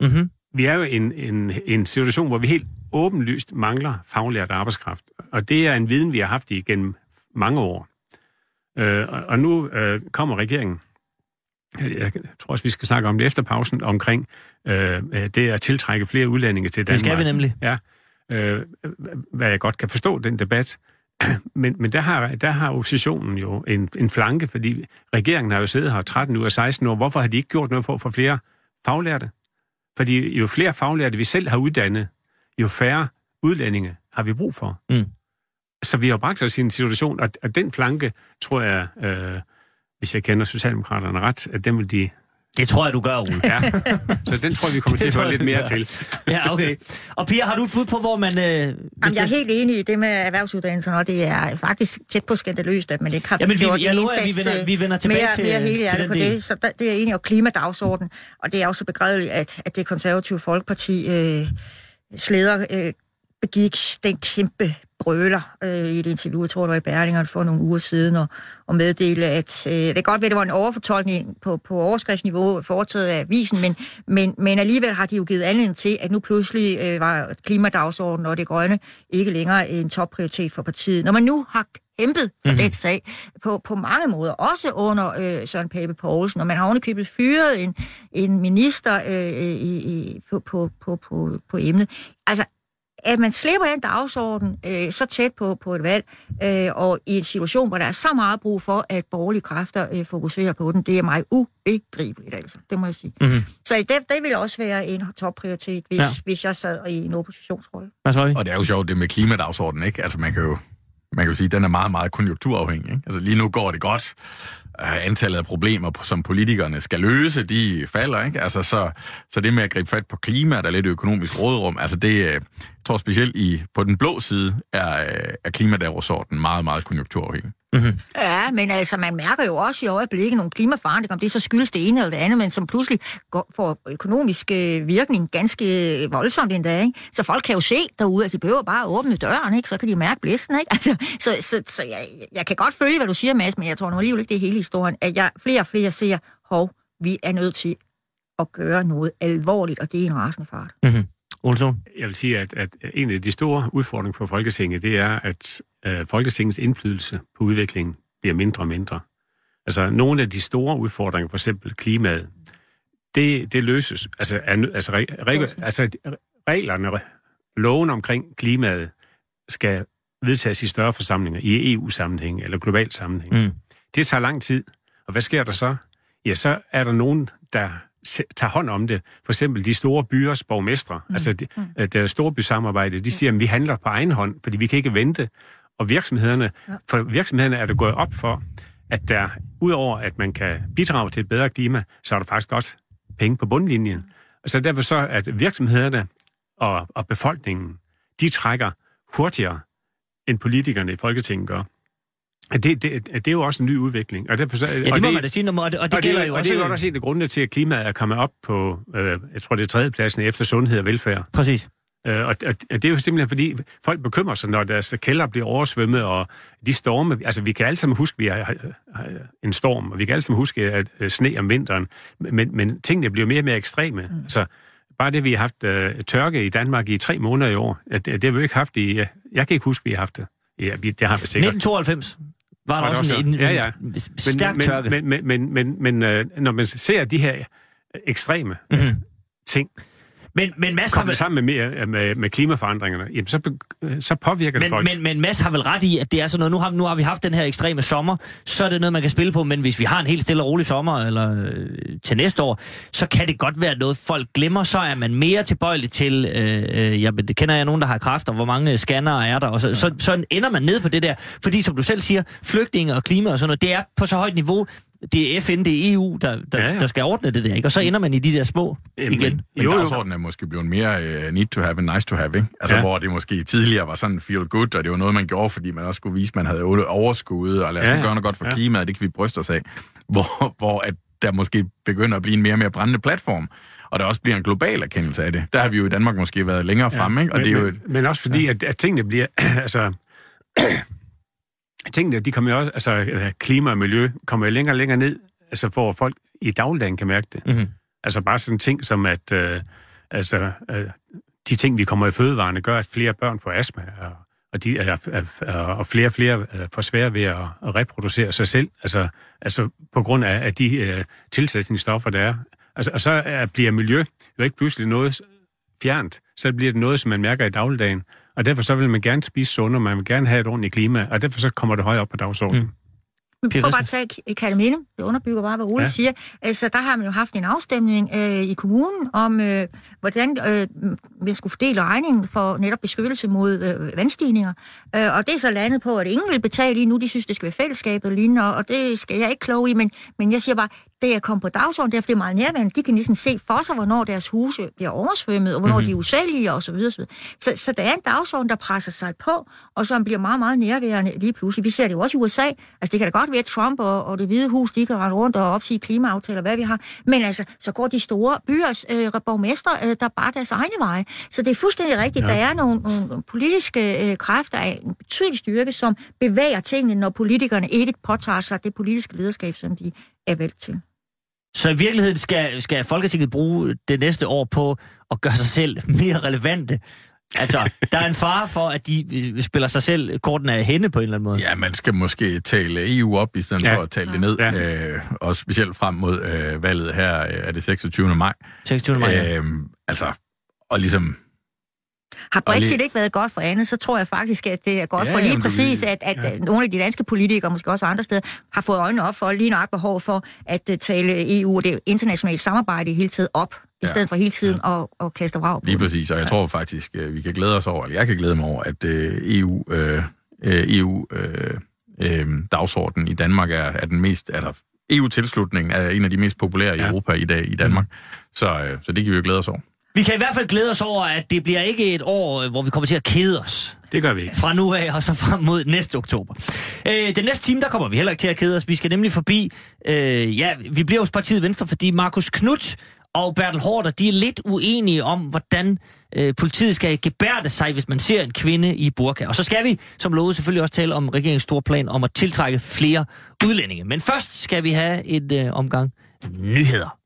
Mm-hmm. Vi er jo i en, en, en situation, hvor vi helt åbenlyst mangler faglært arbejdskraft. Og det er en viden, vi har haft igennem mange år. Øh, og, og nu øh, kommer regeringen, jeg tror også, vi skal snakke om det efter pausen, omkring øh, det at tiltrække flere udlændinge til Danmark. Det skal vi nemlig. Ja, øh, hvad jeg godt kan forstå, den debat. Men, men der, har, der har oppositionen jo en, en flanke, fordi regeringen har jo siddet her 13 ud af 16 år. Hvorfor har de ikke gjort noget for at få flere faglærte? Fordi jo flere faglærte vi selv har uddannet, jo færre udlændinge har vi brug for. Mm. Så vi har bragt os i en situation, og, og den flanke, tror jeg, øh, hvis jeg kender Socialdemokraterne ret, at den vil de... Det tror jeg, du gør, Ole. Ja. Så den tror jeg, vi kommer til at jeg, lidt mere gør. til. Ja, okay. Og Pia, har du et bud på, hvor man... Øh, Jamen, jeg er helt enig i det med erhvervsuddannelserne, og det er faktisk tæt på skandaløst, at man ikke har Jamen, vi- gjort jeg en at vi indsats, vender- vi vender tilbage mere, til- mere hele til den på del. det. Så der, det er i, og klimadagsordenen, og det er også begrædeligt, at, at det konservative folkeparti øh, sleder øh, begik den kæmpe brøler øh, i et interview, jeg tror det var i Berlinger for nogle uger siden, og, og meddele, at øh, det kan godt være, det var en overfortolkning på, på overskriftsniveau foretaget af avisen, men, men, men alligevel har de jo givet anledning til, at nu pludselig øh, var klimadagsordenen og det grønne ikke længere en topprioritet for partiet. Når man nu har kæmpet for Mhm. mm-hmm. den sag på, på mange måder, også under øh, Søren Pape Poulsen, og man har ovenikøbet fyret en, en minister øh, i, i, på, på, på, på, på emnet. Altså, at man slipper den dagsorden øh, så tæt på, på et valg, øh, og i en situation, hvor der er så meget brug for, at borgerlige kræfter øh, fokuserer på den, det er mig ubegribeligt, altså. Det må jeg sige. Mhm. Så det, det vil også være en topprioritet, hvis, Ja. hvis jeg sad i en oppositionsrolle. Og det er jo sjovt, det med klimadagsordenen, ikke? Altså, man kan jo, man kan jo sige, at den er meget, meget konjunkturafhængig. Ikke? Altså, lige nu går det godt. Øh, antallet af problemer, som politikerne skal løse, de falder, ikke? Altså, så, så det med at gribe fat på klima, der er lidt økonomisk råderum, altså det, øh, jeg tror specielt i, på den blå side, er, øh, er klimadagsordenen meget, meget konjunkturafhængig. Ja, men altså, man mærker jo også i øjeblikket nogle klimaforandringer, om det så skyldes det ene eller det andet, men som pludselig går, får økonomisk øh, virkning ganske voldsomt endda, ikke? Så folk kan jo se derude, at de behøver bare at åbne døren, ikke? Så kan de mærke blæsten, ikke? Altså, så så, så jeg, jeg kan godt følge, hvad du siger, Mads, men jeg tror nu alligevel ikke, det er hele historien, at jeg flere og flere ser, hov, vi er nødt til at gøre noget alvorligt, og det er en rasende fart. Olsson? Jeg vil sige, at, at en af de store udfordringer for Folketinget, det er, at øh, Folketingets indflydelse på udviklingen bliver mindre og mindre. Altså, nogle af de store udfordringer, for eksempel klimaet, det, det løses. Altså, er, altså, re, re, altså reglerne, loven omkring klimaet, skal vedtages i større forsamlinger, i EU-sammenhæng eller global sammenhæng. Mm. Det tager lang tid. Og hvad sker der så? Ja, så er der nogen, der tager hånd om det. For eksempel de store byers borgmestre, mm. altså de, mm. der storbysamarbejde, de siger, at vi handler på egen hånd, fordi vi kan ikke vente. Og virksomhederne, for virksomhederne er det gået op for, at der, udover at man kan bidrage til et bedre klima, så er der faktisk også penge på bundlinjen. Og så derfor så, at virksomhederne og, og befolkningen, de trækker hurtigere, end politikerne i Folketinget gør. Det, det, det er jo også en ny udvikling. Og derfor så, Ja, det må man da sige, og det, og det og gælder det, jo og også... det er jo også en af grundene til, at klimaet er kommet op på, øh, jeg tror det er tredjepladsen efter sundhed og velfærd. Præcis. Øh, og, og det er jo simpelthen fordi, folk bekymrer sig, når deres kælder bliver oversvømmet, og de storme, altså vi kan alle sammen huske, at vi har har en storm, og vi kan alle sammen huske, at øh, sne om vinteren, men, men tingene bliver mere og mere ekstreme. Mm. Altså, bare det, vi har haft øh, tørke i Danmark i tre måneder i år, at, det, det har vi jo ikke haft i, jeg, jeg kan ikke huske, at vi har haft det. Ja, vi, det har vi sikkert. 1992 var der Var også en, en, ja, ja. en stærk men, tørke. Men, men, men, men, men øh, når man ser de her ekstreme mm-hmm. ting, Men, men Mads har vel, sammen med, mere- med, med klimaforandringerne, jamen så, be- så påvirker det men, folk. men, men Mads har vel ret i, at det er sådan noget, nu har, nu har vi haft den her ekstreme sommer, så er det noget, man kan spille på, men hvis vi har en helt stille og rolig sommer, eller øh, til næste år, så kan det godt være noget, folk glemmer, så er man mere tilbøjelig til, øh, øh, jamen, det kender jeg nogen, der har kræfter, hvor mange scannere er der, og så, så, så ender man ned på det der, fordi som du selv siger, flygtninge og klima og sådan noget, det er på så højt niveau, det er FN, det er EU, der, der, Ja, ja, der skal ordne det der, ikke? og så ender man i de der små Jamen, igen. Men Jo, jo. dagsordenen er måske blevet mere uh, need to have and nice to have, ikke? Altså, Ja. hvor det måske tidligere var sådan feel good, og det var noget, man gjorde, fordi man også skulle vise, at man havde overskud, og lad os Ja, ja, gøre noget godt for Ja. klimaet, det kan vi bryste os af. Hvor, hvor at der måske begynder at blive en mere og mere brændende platform, og der også bliver en global erkendelse af det. Der har vi jo i Danmark måske været længere ja, fremme, ikke? Og men, det er jo men, et... men også fordi, ja. at, at tingene bliver... altså, tingene, de kommer jo også... Altså, øh, klima og miljø kommer jo længere og længere ned, altså, hvor folk i dagligdagen kan mærke det. Mhm. Altså, bare sådan ting som, at... Øh, altså, øh, de ting, vi kommer i fødevarene, gør, at flere børn får astma, og, og, de, er, og flere og flere øh, får svært ved at, at reproducere sig selv, altså, altså på grund af, af de øh, tilsætningsstoffer, der er. Altså, og så er, bliver miljø jo ikke pludselig noget fjernt, så bliver det noget, som man mærker i dagligdagen. Og derfor så vil man gerne spise sundere, man vil gerne have et ordentligt klima, og derfor så kommer det højere op på dagsordenen. Mm. Men Pia prøv bare at tage K- Kerteminde. Det underbygger bare, hvad Ole ja. Siger. Altså, der har man jo haft en afstemning øh, i kommunen om, øh, hvordan øh, man skulle fordele regningen for netop beskyttelse mod øh, vandstigninger. Øh, og det er så landet på, at ingen vil betale lige nu. De synes, det skal være fællesskabet lignende, og, og det skal jeg ikke klog i. Men, men jeg siger bare, det er kommet på dagsordenen, derfor det er meget nærværende. De kan ligesom se for sig, hvornår deres huse bliver oversvømmet, og hvornår mm-hmm. de er usælgelige, og så videre. Så, videre. så, så der er en dagsorden, der presser sig på, og som bliver meget, meget nærværende lige pludselig. Vi ser det jo også i USA. Altså, det kan da godt være, at Trump og, og det hvide hus, de kan rende rundt og opsige klimaaftaler, hvad vi har. Men altså, så går de store byers øh, borgmestre, øh, der bare deres egne veje. Så det er fuldstændig rigtigt. Ja. Der er nogle, nogle politiske øh, kræfter af en betydelig styrke, som bevæger tingene, når politikerne ikke påtager sig det politiske lederskab, som de er valgt til. Så i virkeligheden skal, skal Folketinget bruge det næste år på at gøre sig selv mere relevante. Altså, der er en fare for, at de øh, spiller sig selv korten af hende på en eller anden måde. Ja, man skal måske tale EU op, i stedet Ja. for at tale det ned. Ja. Øh, og specielt frem mod øh, valget her, øh, er det 26. maj. 26. maj. ja. Øh, altså, og ligesom Har Brexit lige- ikke været godt for andet, så tror jeg faktisk, at det er godt Ja, for lige jamen, præcis, at, at ja. nogle af de danske politikere, måske også andre steder, har fået øjnene op for lige nok behov for at uh, tale EU og det internationale samarbejde hele tiden op, i Ja. stedet for hele tiden at, at kaste vrag på Lige præcis, og jeg tror faktisk, øh, vi kan glæde os over, eller jeg kan glæde mig over, at øh, EU, øh, øh, EU øh, øh, dagsordenen i Danmark er, er den mest, altså EU-tilslutningen er en af de mest populære i Ja. Europa i dag i Danmark. Så, øh, så det kan vi jo glæde os over. Vi kan i hvert fald glæde os over, at det bliver ikke et år, øh, hvor vi kommer til at kede os. Det gør vi ikke. fra nu af og så frem mod næste oktober. Øh, den næste time, der kommer vi heller ikke til at kede os. Vi skal nemlig forbi, øh, ja, vi bliver hos partiet Venstre, fordi Markus Knudt og Bertel Hårder, de er lidt uenige om, hvordan øh, politiet skal gebærde sig, hvis man ser en kvinde i burka. Og så skal vi, som lovet, selvfølgelig også tale om regeringens store plan om at tiltrække flere udlændinge. Men først skal vi have et øh, omgang nyheder.